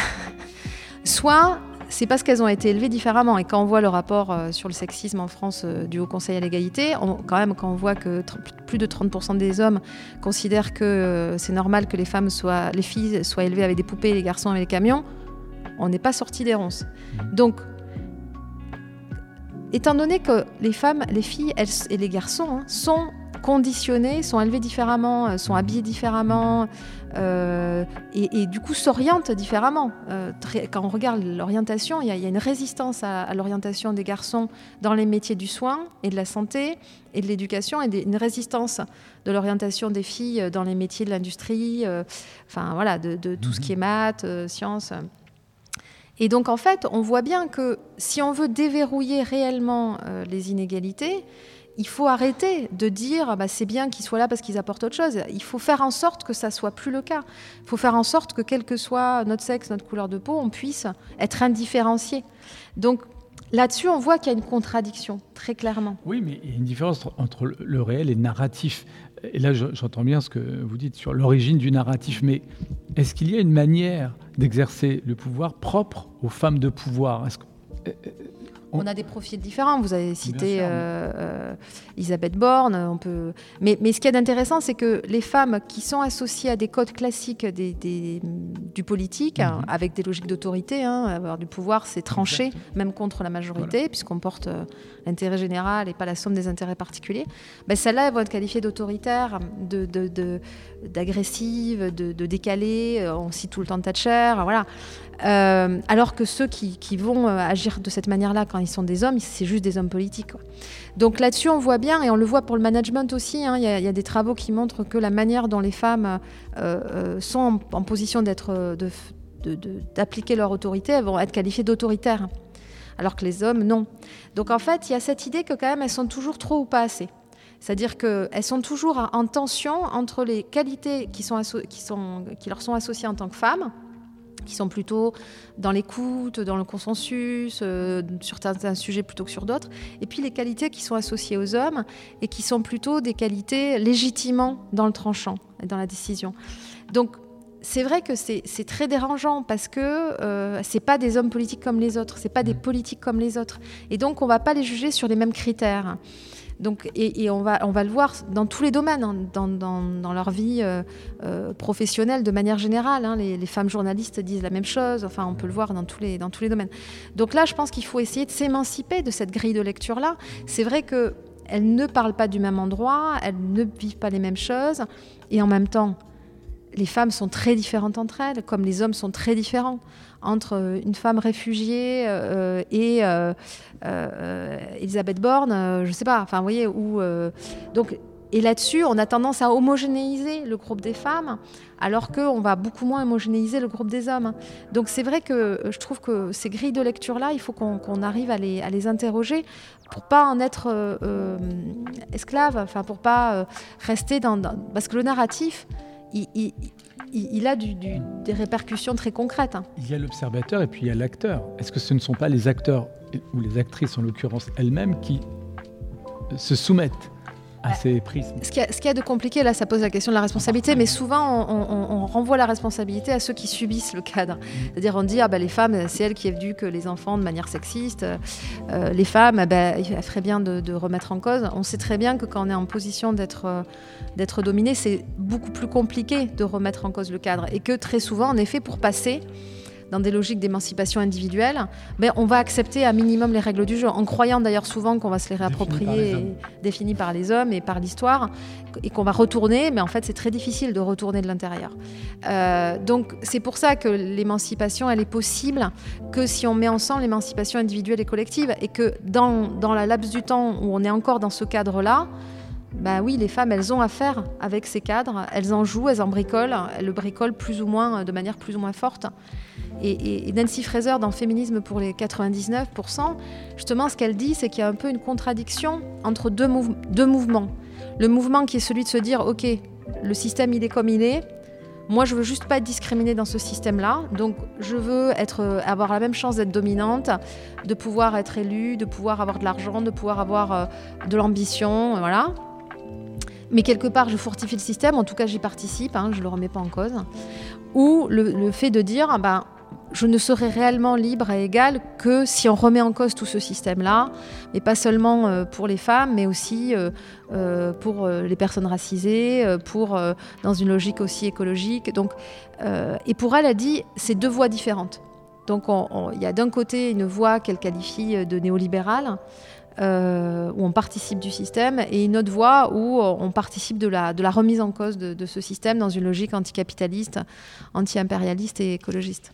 soit c'est parce qu'elles ont été élevées différemment. Et quand on voit le rapport euh, sur le sexisme en France euh, du Haut Conseil à l'égalité, quand même, quand on voit que plus de 30% des hommes considèrent que c'est normal que les femmes soient, les filles soient élevées avec des poupées et les garçons avec les camions, on n'est pas sorti des ronces. Mmh. Donc étant donné que les femmes, les filles et les garçons hein, sont conditionnés, sont élevés différemment, euh, sont habillés différemment euh, et, du coup s'orientent différemment. Euh, quand on regarde l'orientation, il y, a une résistance à, l'orientation des garçons dans les métiers du soin et de la santé et de l'éducation et une résistance de l'orientation des filles dans les métiers de l'industrie, enfin voilà, de, de, tout ce qui est maths, sciences. Et donc en fait, on voit bien que si on veut déverrouiller réellement euh, les inégalités, il faut arrêter de dire bah, c'est bien qu'ils soient là parce qu'ils apportent autre chose. Il faut faire en sorte que ça soit plus le cas. Il faut faire en sorte que quel que soit notre sexe, notre couleur de peau, on puisse être indifférencié. Donc là-dessus, on voit qu'il y a une contradiction, très clairement. Oui, mais il y a une différence entre le réel et le narratif. Et là, j'entends bien ce que vous dites sur l'origine du narratif, mais est-ce qu'il y a une manière d'exercer le pouvoir propre aux femmes de pouvoir? On a des profils différents. Vous avez cité euh, euh, Elisabeth Borne. On peut... mais, mais ce qui est intéressant, c'est que les femmes qui sont associées à des codes classiques des, du politique, hein, mhm. avec des logiques d'autorité, hein, avoir du pouvoir, c'est trancher, même contre la majorité, puisqu'on porte euh, l'intérêt général et pas la somme des intérêts particuliers. Ben, Celles-là, elles vont être qualifiées d'autoritaires, d'agressives, de, de, de, décalées. On cite tout le temps Thatcher. Voilà. alors que ceux qui, qui vont agir de cette manière-là, quand ils sont des hommes, c'est juste des hommes politiques. Donc là-dessus, on voit bien, et on le voit pour le management aussi, hein, il y, a des travaux qui montrent que la manière dont les femmes sont en, position d'être, d'appliquer leur autorité, elles vont être qualifiées d'autoritaires alors que les hommes, non. Donc en fait, il y a cette idée que quand même, elles sont toujours trop ou pas assez. C'est-à-dire qu'elles sont toujours en tension entre les qualités qui, qui leur sont associées en tant que femmes, qui sont plutôt dans l'écoute, dans le consensus, euh, sur certains sujets plutôt que sur d'autres, et puis les qualités qui sont associées aux hommes et qui sont plutôt des qualités légitimement dans le tranchant et dans la décision. Donc c'est vrai que c'est très dérangeant parce que euh, c'est pas des hommes politiques comme les autres, c'est pas des politiques comme les autres, et donc on va pas les juger sur les mêmes critères. Donc, et, on, va, on va le voir dans tous les domaines, hein, dans, dans, leur vie euh, euh, professionnelle de manière générale. Hein. Les, femmes journalistes disent la même chose, enfin on peut le voir dans tous les, dans tous les domaines. Donc là, je pense qu'il faut essayer de s'émanciper de cette grille de lecture-là. C'est vrai qu'elles ne parlent pas du même endroit, elles ne vivent pas les mêmes choses, et en même temps, les femmes sont très différentes entre elles, comme les hommes sont très différents. Entre euh, une femme réfugiée euh, et euh, Elisabeth Borne, je sais pas, enfin, vous voyez, où. donc, et là-dessus, on a tendance à homogénéiser le groupe des femmes, alors qu'on va beaucoup moins homogénéiser le groupe des hommes. Donc c'est vrai que je trouve que ces grilles de lecture-là, il faut qu'on arrive à les, interroger pour pas en être esclave, enfin pour pas rester dans, Parce que le narratif, a des répercussions très concrètes. Hein. Il y a l'observateur et puis il y a l'acteur. Est-ce que ce ne sont pas les acteurs, ou les actrices en l'occurrence elles-mêmes, qui se soumettent à ces prismes. Ce qu'il y, a de compliqué, là, ça pose la question de la responsabilité, mais souvent, on, renvoie la responsabilité à ceux qui subissent le cadre. Mm. C'est-à-dire, on dit, ah ben, les femmes, c'est elles qui éduquent les enfants de manière sexiste. Euh, les femmes, ben, il ferait bien de, remettre en cause. On sait très bien que quand on est en position d'être euh, d'être dominé, c'est beaucoup plus compliqué de remettre en cause le cadre. Et que très souvent, en effet, pour passer dans des logiques d'émancipation individuelle, mais on va accepter à minimum les règles du jeu, en croyant d'ailleurs souvent qu'on va se les réapproprier, définies par les hommes et par l'histoire, et qu'on va retourner, mais en fait c'est très difficile de retourner de l'intérieur. Euh, donc c'est pour ça que l'émancipation, elle est possible que si on met ensemble l'émancipation individuelle et collective, et que dans, dans la laps du temps où on est encore dans ce cadre-là, bah oui, les femmes, elles ont affaire avec ces cadres, elles en jouent, elles en bricolent, elles le bricolent plus ou moins, de manière plus ou moins forte. Et, Nancy Fraser, dans Féminisme pour les 99%, justement, ce qu'elle dit, c'est qu'il y a un peu une contradiction entre deux, mouvements. Le mouvement qui est celui de se dire, OK, le système, il est comme il est, moi, je veux juste pas être discriminée dans ce système-là. Donc, je veux être, avoir la même chance d'être dominante, de pouvoir être élue, de pouvoir avoir de l'argent, de pouvoir avoir euh, de l'ambition, voilà. Mais quelque part, je fortifie le système. En tout cas, j'y participe. Hein, je le remets pas en cause. Ou le, fait de dire, ah ben, je ne serai réellement libre et égale que si on remet en cause tout ce système-là, mais pas seulement euh, pour les femmes, mais aussi euh, euh, pour les personnes racisées, pour dans une logique aussi écologique. Donc, et pour elle, elle dit c'est deux voies différentes. Donc il y a d'un côté une voie qu'elle qualifie de néolibérale, où on participe du système, et une autre voie où on participe de la, remise en cause de, ce système dans une logique anticapitaliste, anti-impérialiste et écologiste.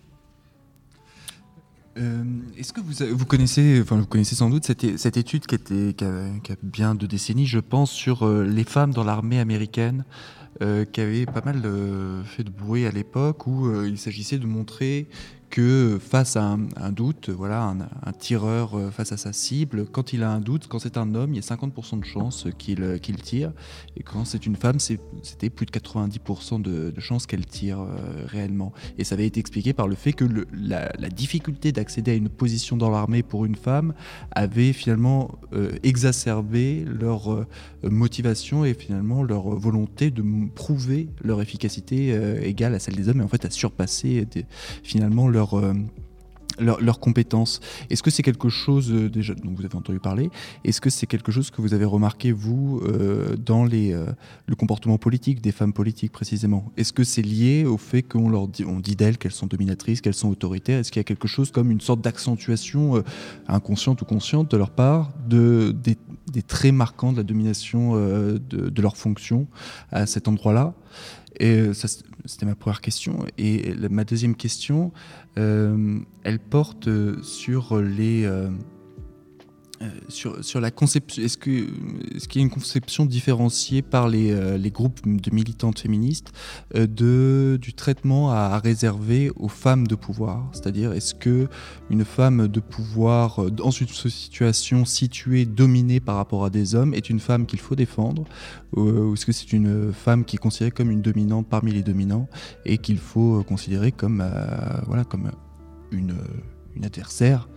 Euh, est-ce que vous, vous, connaissez, enfin vous connaissez sans doute cette, étude qui, était, a, bien deux décennies, je pense, sur euh, les femmes dans l'armée américaine, euh, qui avait pas mal fait de bruit à l'époque, où il s'agissait de montrer que face à un, doute, voilà, un, tireur euh, face à sa cible, quand il a un doute, quand c'est un homme, il y a 50% de chances qu'il euh, qu'il tire, et quand c'est une femme, c'était plus de 90% de, de chances qu'elle tire euh, réellement. Et ça avait été expliqué par le fait que la, difficulté d'accéder à une position dans l'armée pour une femme avait finalement exacerbé leur motivation et finalement leur volonté de prouver leur efficacité égale à celle des hommes, et en fait à surpasser finalement leur leurs leur compétences. Est-ce que c'est quelque chose euh, déjà dont vous avez entendu parler Est-ce que c'est quelque chose que vous avez remarqué vous euh, dans les, euh, le comportement politique des femmes politiques précisément? Est-ce que c'est lié au fait qu'on leur dit, on dit d'elles qu'elles sont dominatrices, qu'elles sont autoritaires? Est-ce qu'il y a quelque chose comme une sorte d'accentuation inconsciente ou consciente de leur part de, des, des traits marquants de la domination de, de leur fonction à cet endroit-là? C'était ma première question. Et ma deuxième question, euh, elle porte sur les, euh, Euh, sur, sur, la conception, est-ce qu'il y a une conception différenciée par les, euh, groupes de militantes féministes euh, du traitement à, réserver aux femmes de pouvoir? C'est-à-dire, est-ce que une femme de pouvoir, en une situation située, dominée par rapport à des hommes, est une femme qu'il faut défendre? Ou est-ce que c'est une femme qui est considérée comme une dominante parmi les dominants et qu'il faut considérer comme, voilà, comme une une adversaire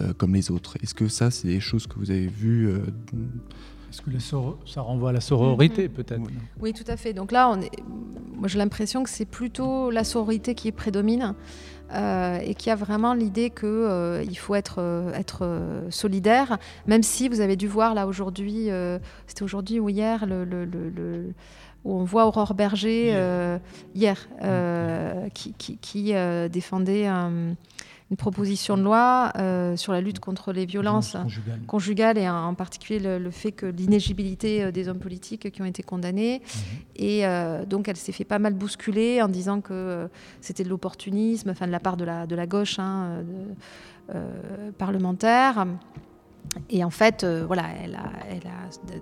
euh, comme les autres. Est-ce que ça, c'est des choses que vous avez vues euh, Est-ce que ça renvoie à la sororité, mm-hmm. peut-être oui. tout à fait. Donc là, on est... moi j'ai l'impression que c'est plutôt la sororité qui prédomine. Euh, et qui a vraiment l'idée qu'il il faut être, être solidaire, même si vous avez dû voir là aujourd'hui, c'était aujourd'hui ou hier, le, le, le, où on voit Aurore Berger hier, mm. qui, qui, qui défendait un une proposition de loi euh, sur la lutte contre les violences conjugales. et en, particulier le, fait que l'inégibilité euh, des hommes politiques qui ont été condamnés. Mhm. Et euh, donc elle s'est fait pas mal bousculer en disant que c'était de l'opportunisme, enfin de la part de la, de la gauche hein, parlementaire. Et en fait, euh, voilà, elle a,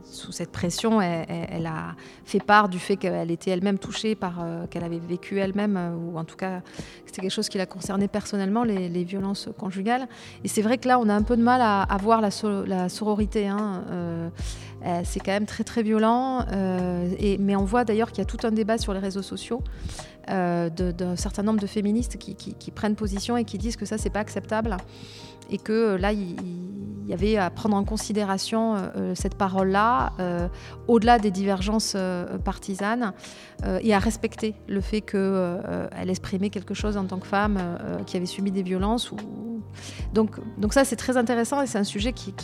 sous cette pression, elle, a fait part du fait qu'elle était elle-même touchée par, euh, qu'elle avait vécu elle-même, euh, ou en tout cas, c'était quelque chose qui la concernait personnellement, les, violences conjugales. Et c'est vrai que là, on a un peu de mal à, voir la, la sororité. Hein. c'est quand même très très violent. et, mais on voit d'ailleurs qu'il y a tout un débat sur les réseaux sociaux d'un certain nombre de féministes qui, qui, prennent position et qui disent que ça, c'est pas acceptable et que euh, là, il, y avait à prendre en considération euh, euh, cette parole-là, au-delà des divergences partisanes, et à respecter le fait qu'elle exprimait quelque chose en tant que femme qui avait subi des violences. Donc, donc ça, c'est très intéressant et c'est un sujet qui,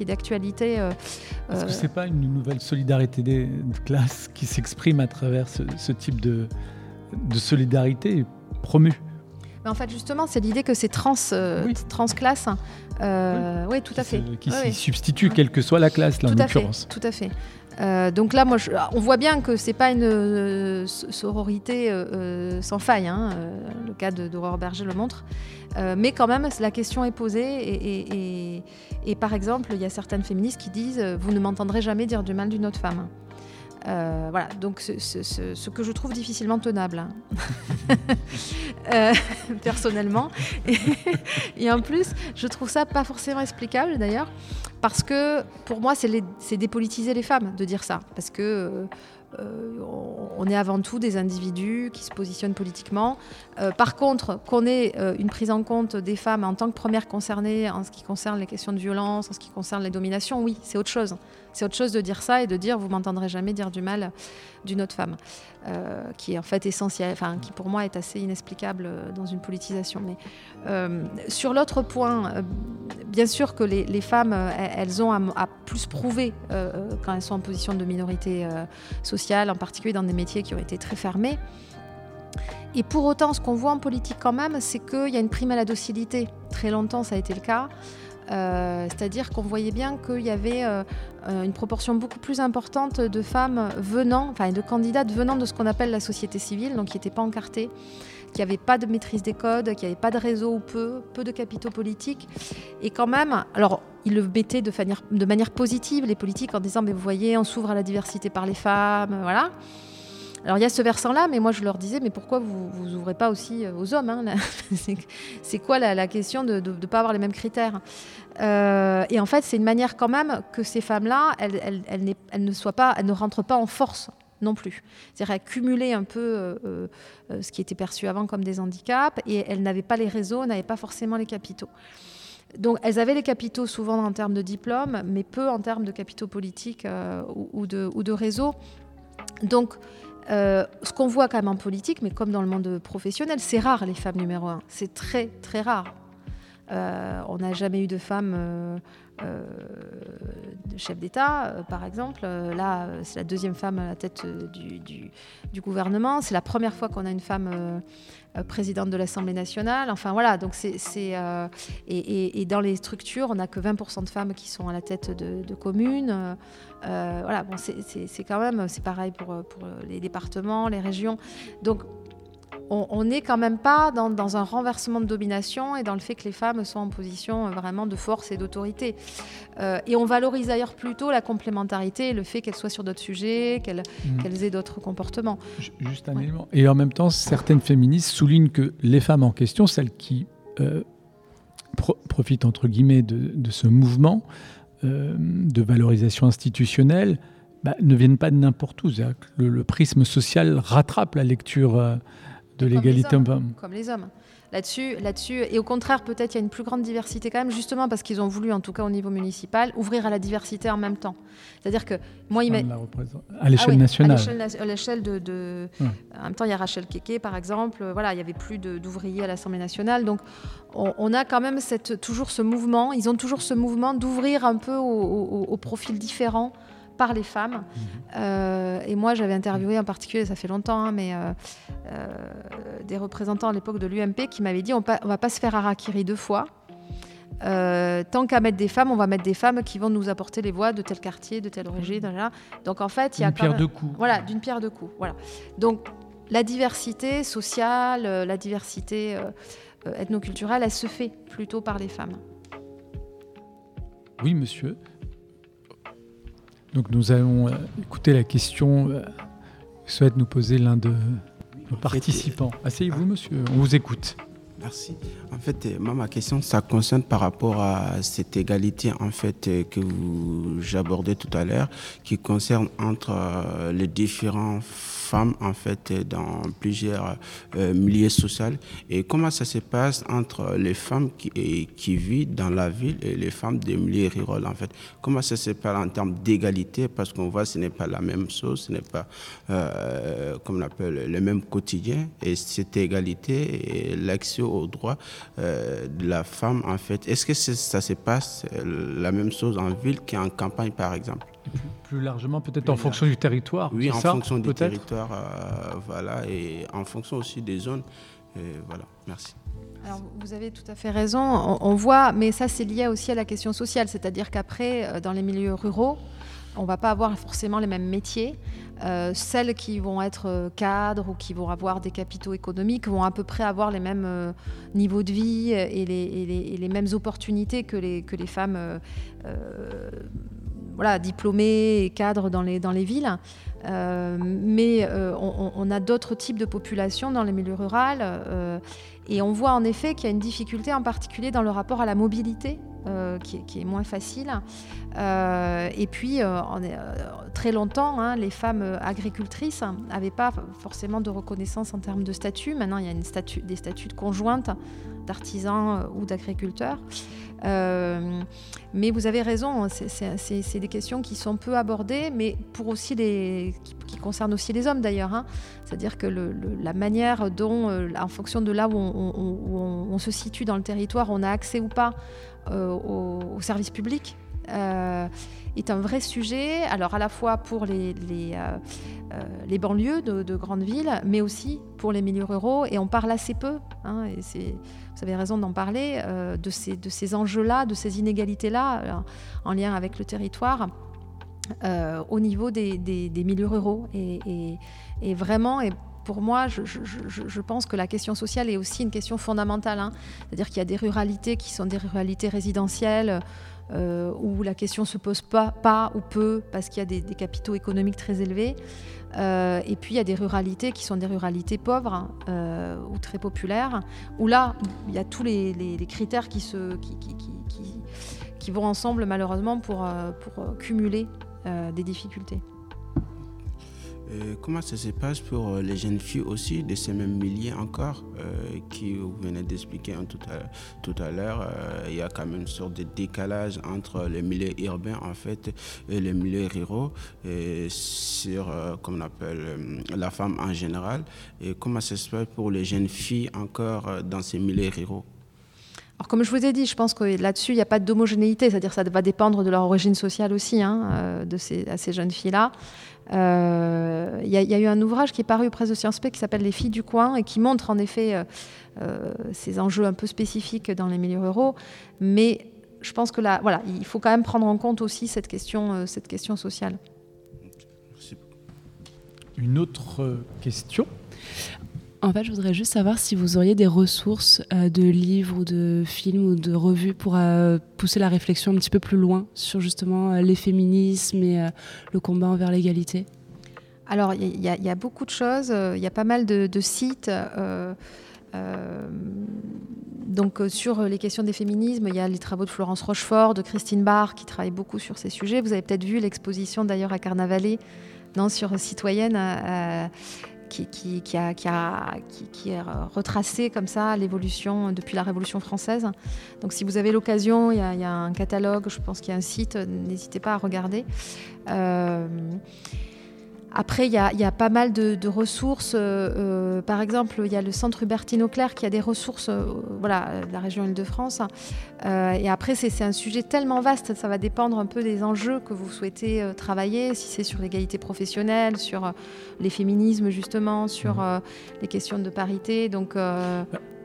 est d'actualité. Est-ce que ce n'est pas une nouvelle solidarité de classe qui s'exprime à travers ce, type de solidarité promue? En fait, justement, c'est l'idée que c'est trans, euh, transclasse. Euh, oui. tout à fait. Qui s'y substitue, quelle que soit la classe, là, en l'occurrence. Tout à fait. Euh, donc là, moi, on voit bien que c'est pas une sororité sans faille. Hein, le cas d'Aurore Berger le montre. mais quand même, la question est posée. et, par exemple, il y a certaines féministes qui disent Vous ne m'entendrez jamais dire du mal d'une autre femme. Euh, voilà, donc ce, que je trouve difficilement tenable, hein. euh, personnellement. Et, en plus, je trouve ça pas forcément explicable d'ailleurs, parce que pour moi, c'est dépolitiser les femmes de dire ça, parce que euh, euh, on est avant tout des individus qui se positionnent politiquement. Euh, par contre, qu'on ait euh, une prise en compte des femmes en tant que premières concernées en ce qui concerne les questions de violence, en ce qui concerne les dominations, oui, c'est autre chose. C'est autre chose de dire ça et de dire vous m'entendrez jamais dire du mal d'une autre femme, qui est en fait essentiel, enfin qui pour moi est assez inexplicable dans une politisation. Mais sur l'autre point, bien sûr que les, femmes, elles ont à, plus prouver quand elles sont en position de minorité sociale en particulier dans des métiers qui ont été très fermés. Et pour autant, ce qu'on voit en politique quand même, c'est qu'il y a une prime à la docilité. Très longtemps, ça a été le cas. Euh, c'est-à-dire qu'on voyait bien qu'il y avait euh, euh, une proportion beaucoup plus importante de femmes venant, enfin de candidates venant de ce qu'on appelle la société civile, donc qui n'étaient pas encartées, qui n'avaient pas de maîtrise des codes, qui n'avaient pas de réseau ou peu, peu de capitaux politiques. Et quand même, alors ils le mettaient de manière, de manière positive, les politiques, en disant, mais vous voyez, on s'ouvre à la diversité par les femmes, voilà. Alors il y a ce versant-là, mais moi je leur disais, mais pourquoi vous vous ouvrez pas aussi euh, aux hommes hein, C'est quoi la, question de ne pas avoir les mêmes critères euh, Et en fait, c'est une manière quand même que ces femmes-là, elles, ne soient pas, elles ne rentrent pas en force non plus. C'est-à-dire accumuler un peu euh, ce qui était perçu avant comme des handicaps, et elles n'avaient pas les réseaux, n'avaient pas forcément les capitaux. Donc elles avaient les capitaux souvent en termes de diplôme, mais peu en termes de capitaux politiques ou, de, ou de réseaux. Donc euh, ce qu'on voit quand même en politique, mais comme dans le monde professionnel, c'est rare les femmes numéro un. C'est très très rare. Euh, on n'a jamais eu de femmes euh, de chef d'État, par exemple. là, c'est la deuxième femme à la tête du, gouvernement. C'est la première fois qu'on a une femme présidente de l'Assemblée nationale. Enfin voilà, donc et, dans les structures, on n'a que 20% de femmes qui sont à la tête de communes. Euh, voilà, bon, c'est quand même, c'est pareil pour, pour les départements, les régions. Donc, on n'est quand même pas dans, un renversement de domination et dans le fait que les femmes sont en position vraiment de force et d'autorité. et on valorise d'ailleurs plutôt la complémentarité, le fait qu'elles soient sur d'autres sujets, qu'elles mmh. aient d'autres comportements. Juste un élément. Et en même temps, certaines féministes soulignent que les femmes en question, celles qui profitent entre guillemets de, ce mouvement de valorisation institutionnelle, bah, ne viennent pas de n'importe où. Le, le, prisme social rattrape la lecture euh, de l'égalité homme-femme. Comme les hommes. Là-dessus, là-dessus, et au contraire, peut-être il y a une plus grande diversité quand même, justement parce qu'ils ont voulu, en tout cas au niveau municipal, ouvrir à la diversité en même temps. C'est-à-dire que moi, il à l'échelle ah nationale. À l'échelle de, de... en même temps, il y a Rachel Keke, par exemple. Voilà, il y avait plus d'ouvriers à l'Assemblée nationale, donc on, a quand même cette, toujours ce mouvement. Ils ont toujours ce mouvement d'ouvrir un peu aux profils différents par les femmes. Mhm. Euh, et moi, j'avais interviewé en particulier, ça fait longtemps, hein, mais euh, euh, des représentants à l'époque de l'UMP qui m'avaient dit on ne va pas se faire harakiri deux fois. tant qu'à mettre des femmes, on va mettre des femmes qui vont nous apporter les voix de tel quartier, de telle origine. Donc en fait, il y a d'une pierre deux coups. Voilà, d'une pierre deux coups. Voilà. Donc la diversité sociale, la diversité ethnoculturelle, elle se fait plutôt par les femmes. Oui, monsieur. Donc nous allons euh, écouter la question euh, que souhaite nous poser l'un de nos participants. Asseyez-vous, monsieur, on vous écoute. Merci. En fait, euh, moi, ma question, ça concerne par rapport à cette égalité en fait que j'abordais tout à l'heure, qui concerne entre les différents femmes en fait dans plusieurs euh, milieux sociaux. Et comment ça se passe entre les femmes qui, vivent dans la ville et les femmes des milieux ruraux en fait? Comment ça se passe en termes d'égalité? Parce qu'on voit ce n'est pas la même chose ce n'est pas euh, comme on appelle le même quotidien. Et cette égalité et l'accès aux droits euh, de la femme en fait est-ce que ça se passe la même chose en ville qu'en campagne par exemple? Plus, largement, peut-être en fonction du territoire. Oui, en fonction du territoire, euh, voilà, et en fonction aussi des zones. voilà, merci. Alors, vous avez tout à fait raison. On, voit, mais ça, c'est lié aussi à la question sociale. C'est-à-dire qu'après, euh, dans les milieux ruraux, on ne va pas avoir forcément les mêmes métiers. Euh, celles qui vont être cadres ou qui vont avoir des capitaux économiques vont à peu près avoir les mêmes niveaux de vie et les, et les, mêmes opportunités que les, que les femmes voilà, diplômés et cadres dans les, dans les villes. Euh, mais euh, on, a d'autres types de populations dans les milieux ruraux. Euh, et on voit en effet qu'il y a une difficulté en particulier dans le rapport à la mobilité, qui, est, moins facile. et puis, très longtemps, hein, les femmes agricultrices n'avaient pas forcément de reconnaissance en termes de statut. Maintenant, il y a des statuts de conjointe d'artisans ou d'agriculteurs. Euh, mais vous avez raison, c'est des questions qui sont peu abordées, mais pour aussi les, qui, concernent aussi les hommes d'ailleurs. Hein. C'est-à-dire que la manière dont, euh, en fonction de là où on, se situe dans le territoire, on a accès ou pas euh, aux, services publics. Est un vrai sujet, alors à la fois pour les, les, les banlieues de, grandes villes, mais aussi pour les milieux ruraux, et on parle assez peu. Hein, et vous avez raison d'en parler, euh, de ces, de ces enjeux-là, de ces inégalités-là, euh, en lien avec le territoire. Euh, au niveau des, des, milieux ruraux. Et, et, vraiment, et pour moi, je, je, je, pense que la question sociale est aussi une question fondamentale. Hein. C'est-à-dire qu'il y a des ruralités qui sont des ruralités résidentielles. Où la question se pose pas, pas ou peu parce qu'il y a des, capitaux économiques très élevés. Euh, et puis il y a des ruralités qui sont des ruralités pauvres euh, ou très populaires, où là, il y a tous les, critères qui, vont ensemble malheureusement euh, pour cumuler des difficultés. Euh, comment ça se passe pour euh, les jeunes filles aussi de ces mêmes milliers encore euh, qui vous venez d'expliquer tout à, l'heure il y a quand même une sorte de décalage entre les milieux urbains en fait et les milieux ruraux sur comme on appelle la femme en général et comment ça se passe pour les jeunes filles encore dans ces milieux ruraux? Alors, comme je vous ai dit, je pense que là-dessus, il n'y a pas d'homogénéité, c'est-à-dire ça va dépendre de leur origine sociale aussi, hein, de à ces jeunes filles-là. Euh, il y, a eu un ouvrage qui est paru auprès de Sciences P qui s'appelle Les filles du coin et qui montre en effet euh, euh, ces enjeux un peu spécifiques dans les milieux ruraux. Mais je pense que là, voilà, il faut quand même prendre en compte aussi cette question, cette question sociale. Une autre question? En fait, je voudrais juste savoir si vous auriez des ressources euh, de livres ou de films ou de revues pour euh, pousser la réflexion un petit peu plus loin sur justement euh, les féminismes et le combat envers l'égalité? Alors, il y, a beaucoup de choses. Il y a pas mal de, sites. donc sur les questions des féminismes, il y a les travaux de Florence Rochefort, de Christine Barr, qui travaillent beaucoup sur ces sujets. Vous avez peut-être vu l'exposition d'ailleurs à Carnavalet non, sur Citoyenne qui, a, est retracé comme ça l'évolution depuis la Révolution française. Donc si vous avez l'occasion, il, y, a un catalogue, je pense qu'il y a un site, n'hésitez pas à regarder. Euh, après, il y, a, pas mal de, ressources. Euh, euh, par exemple, il y a le centre Hubertine Auclair qui a des ressources, euh, voilà, de la région Île-de-France. et après, c'est un sujet tellement vaste, ça va dépendre un peu des enjeux que vous souhaitez travailler, si c'est sur l'égalité professionnelle, sur les féminismes justement, sur mmh. les questions de parité. Donc,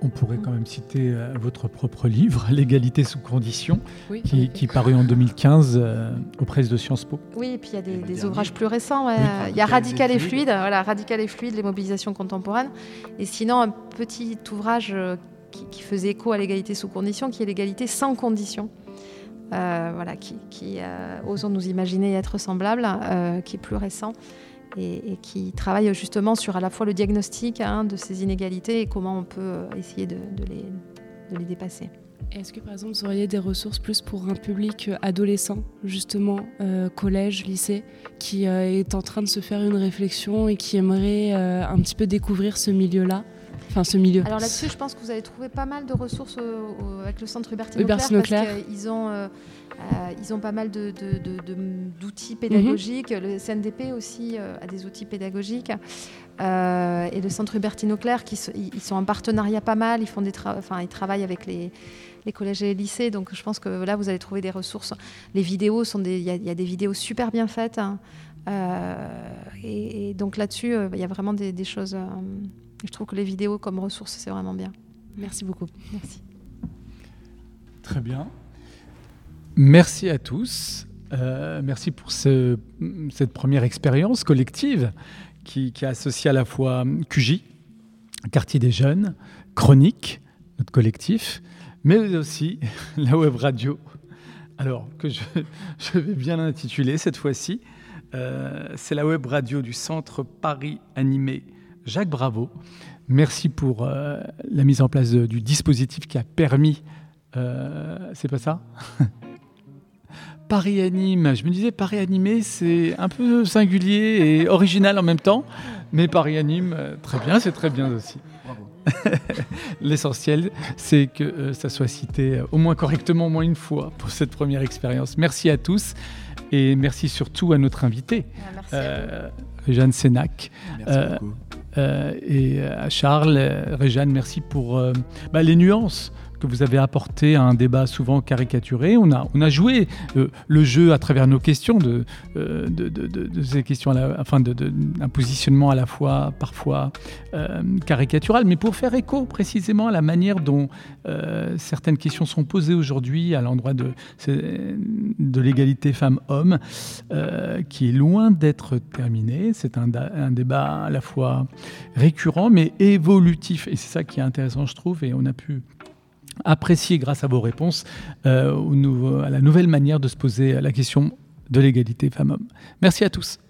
on pourrait quand même citer euh, votre propre livre, L'égalité sous conditions, qui, qui, paru en 2015 euh, aux presses de Sciences Po. Oui, et puis il y a des, ouvrages plus récents. il y a Radical et fluide, voilà, Radical et fluide, les mobilisations contemporaines. Et sinon, un petit ouvrage euh, qui, faisait écho à l'égalité sous conditions, qui est l'égalité sans conditions. voilà, qui, qui osons nous imaginer être semblable, qui est plus récent et, qui travaille justement sur à la fois le diagnostic hein, de ces inégalités et comment on peut euh, essayer de, les, de les, dépasser. Est-ce que par exemple vous auriez des ressources plus pour un public euh, adolescent, justement euh, collège, lycée, qui est en train de se faire une réflexion et qui aimerait un petit peu découvrir ce milieu-là? Enfin, ce milieu. Alors là-dessus, je pense que vous allez trouver pas mal de ressources avec le centre Hubertine Auclair, parce qu'ils ont euh, ils ont pas mal d'outils pédagogiques. Mhm. Le CNDP aussi euh, a des outils pédagogiques. Euh, et le centre Hubertine Auclair, qui ils sont en partenariat pas mal. Ils, font des enfin, ils travaillent avec les, collèges et les lycées. Donc je pense que là, vous allez trouver des ressources. Les vidéos, sont il y, a des vidéos super bien faites. Hein. et, donc là-dessus, il y a vraiment des, des choses. je trouve que les vidéos comme ressources, c'est vraiment bien. Merci beaucoup. Merci. Très bien. Merci à tous. Euh, merci pour cette première expérience collective qui, qui, associe à la fois QJ, Quartier des Jeunes, Chronique, notre collectif, mais aussi la web radio. Alors, que je, vais bien l'intituler cette fois-ci. Euh, c'est la web radio du Centre Paris Animé Jacques Bravo. Merci pour euh, la mise en place du dispositif qui a permis. c'est pas ça? Paris Anime. Je me disais, Paris Animé, c'est un peu singulier et original en même temps. Mais Paris Anime, euh, très bien, c'est très bien aussi. L'essentiel, c'est que euh, ça soit cité euh, au moins correctement, au moins une fois pour cette première expérience. Merci à tous et merci surtout à notre invité, ah, Jeanne Sénac. Merci beaucoup. et à Charles, Réjeanne, merci pour bah, les nuances que vous avez apporté à un débat souvent caricaturé. On a, on a joué euh, le jeu à travers nos questions, de, euh, de, ces questions, à la, enfin d'un positionnement à la fois parfois euh, caricatural, mais pour faire écho précisément à la manière dont certaines questions sont posées aujourd'hui à l'endroit de, de l'égalité femmes-hommes, qui est loin d'être terminée. C'est un, un débat à la fois récurrent, mais évolutif. Et c'est ça qui est intéressant, je trouve, et on a pu apprécié grâce à vos réponses euh, à la nouvelle manière de se poser la question de l'égalité femmes-hommes. Merci à tous.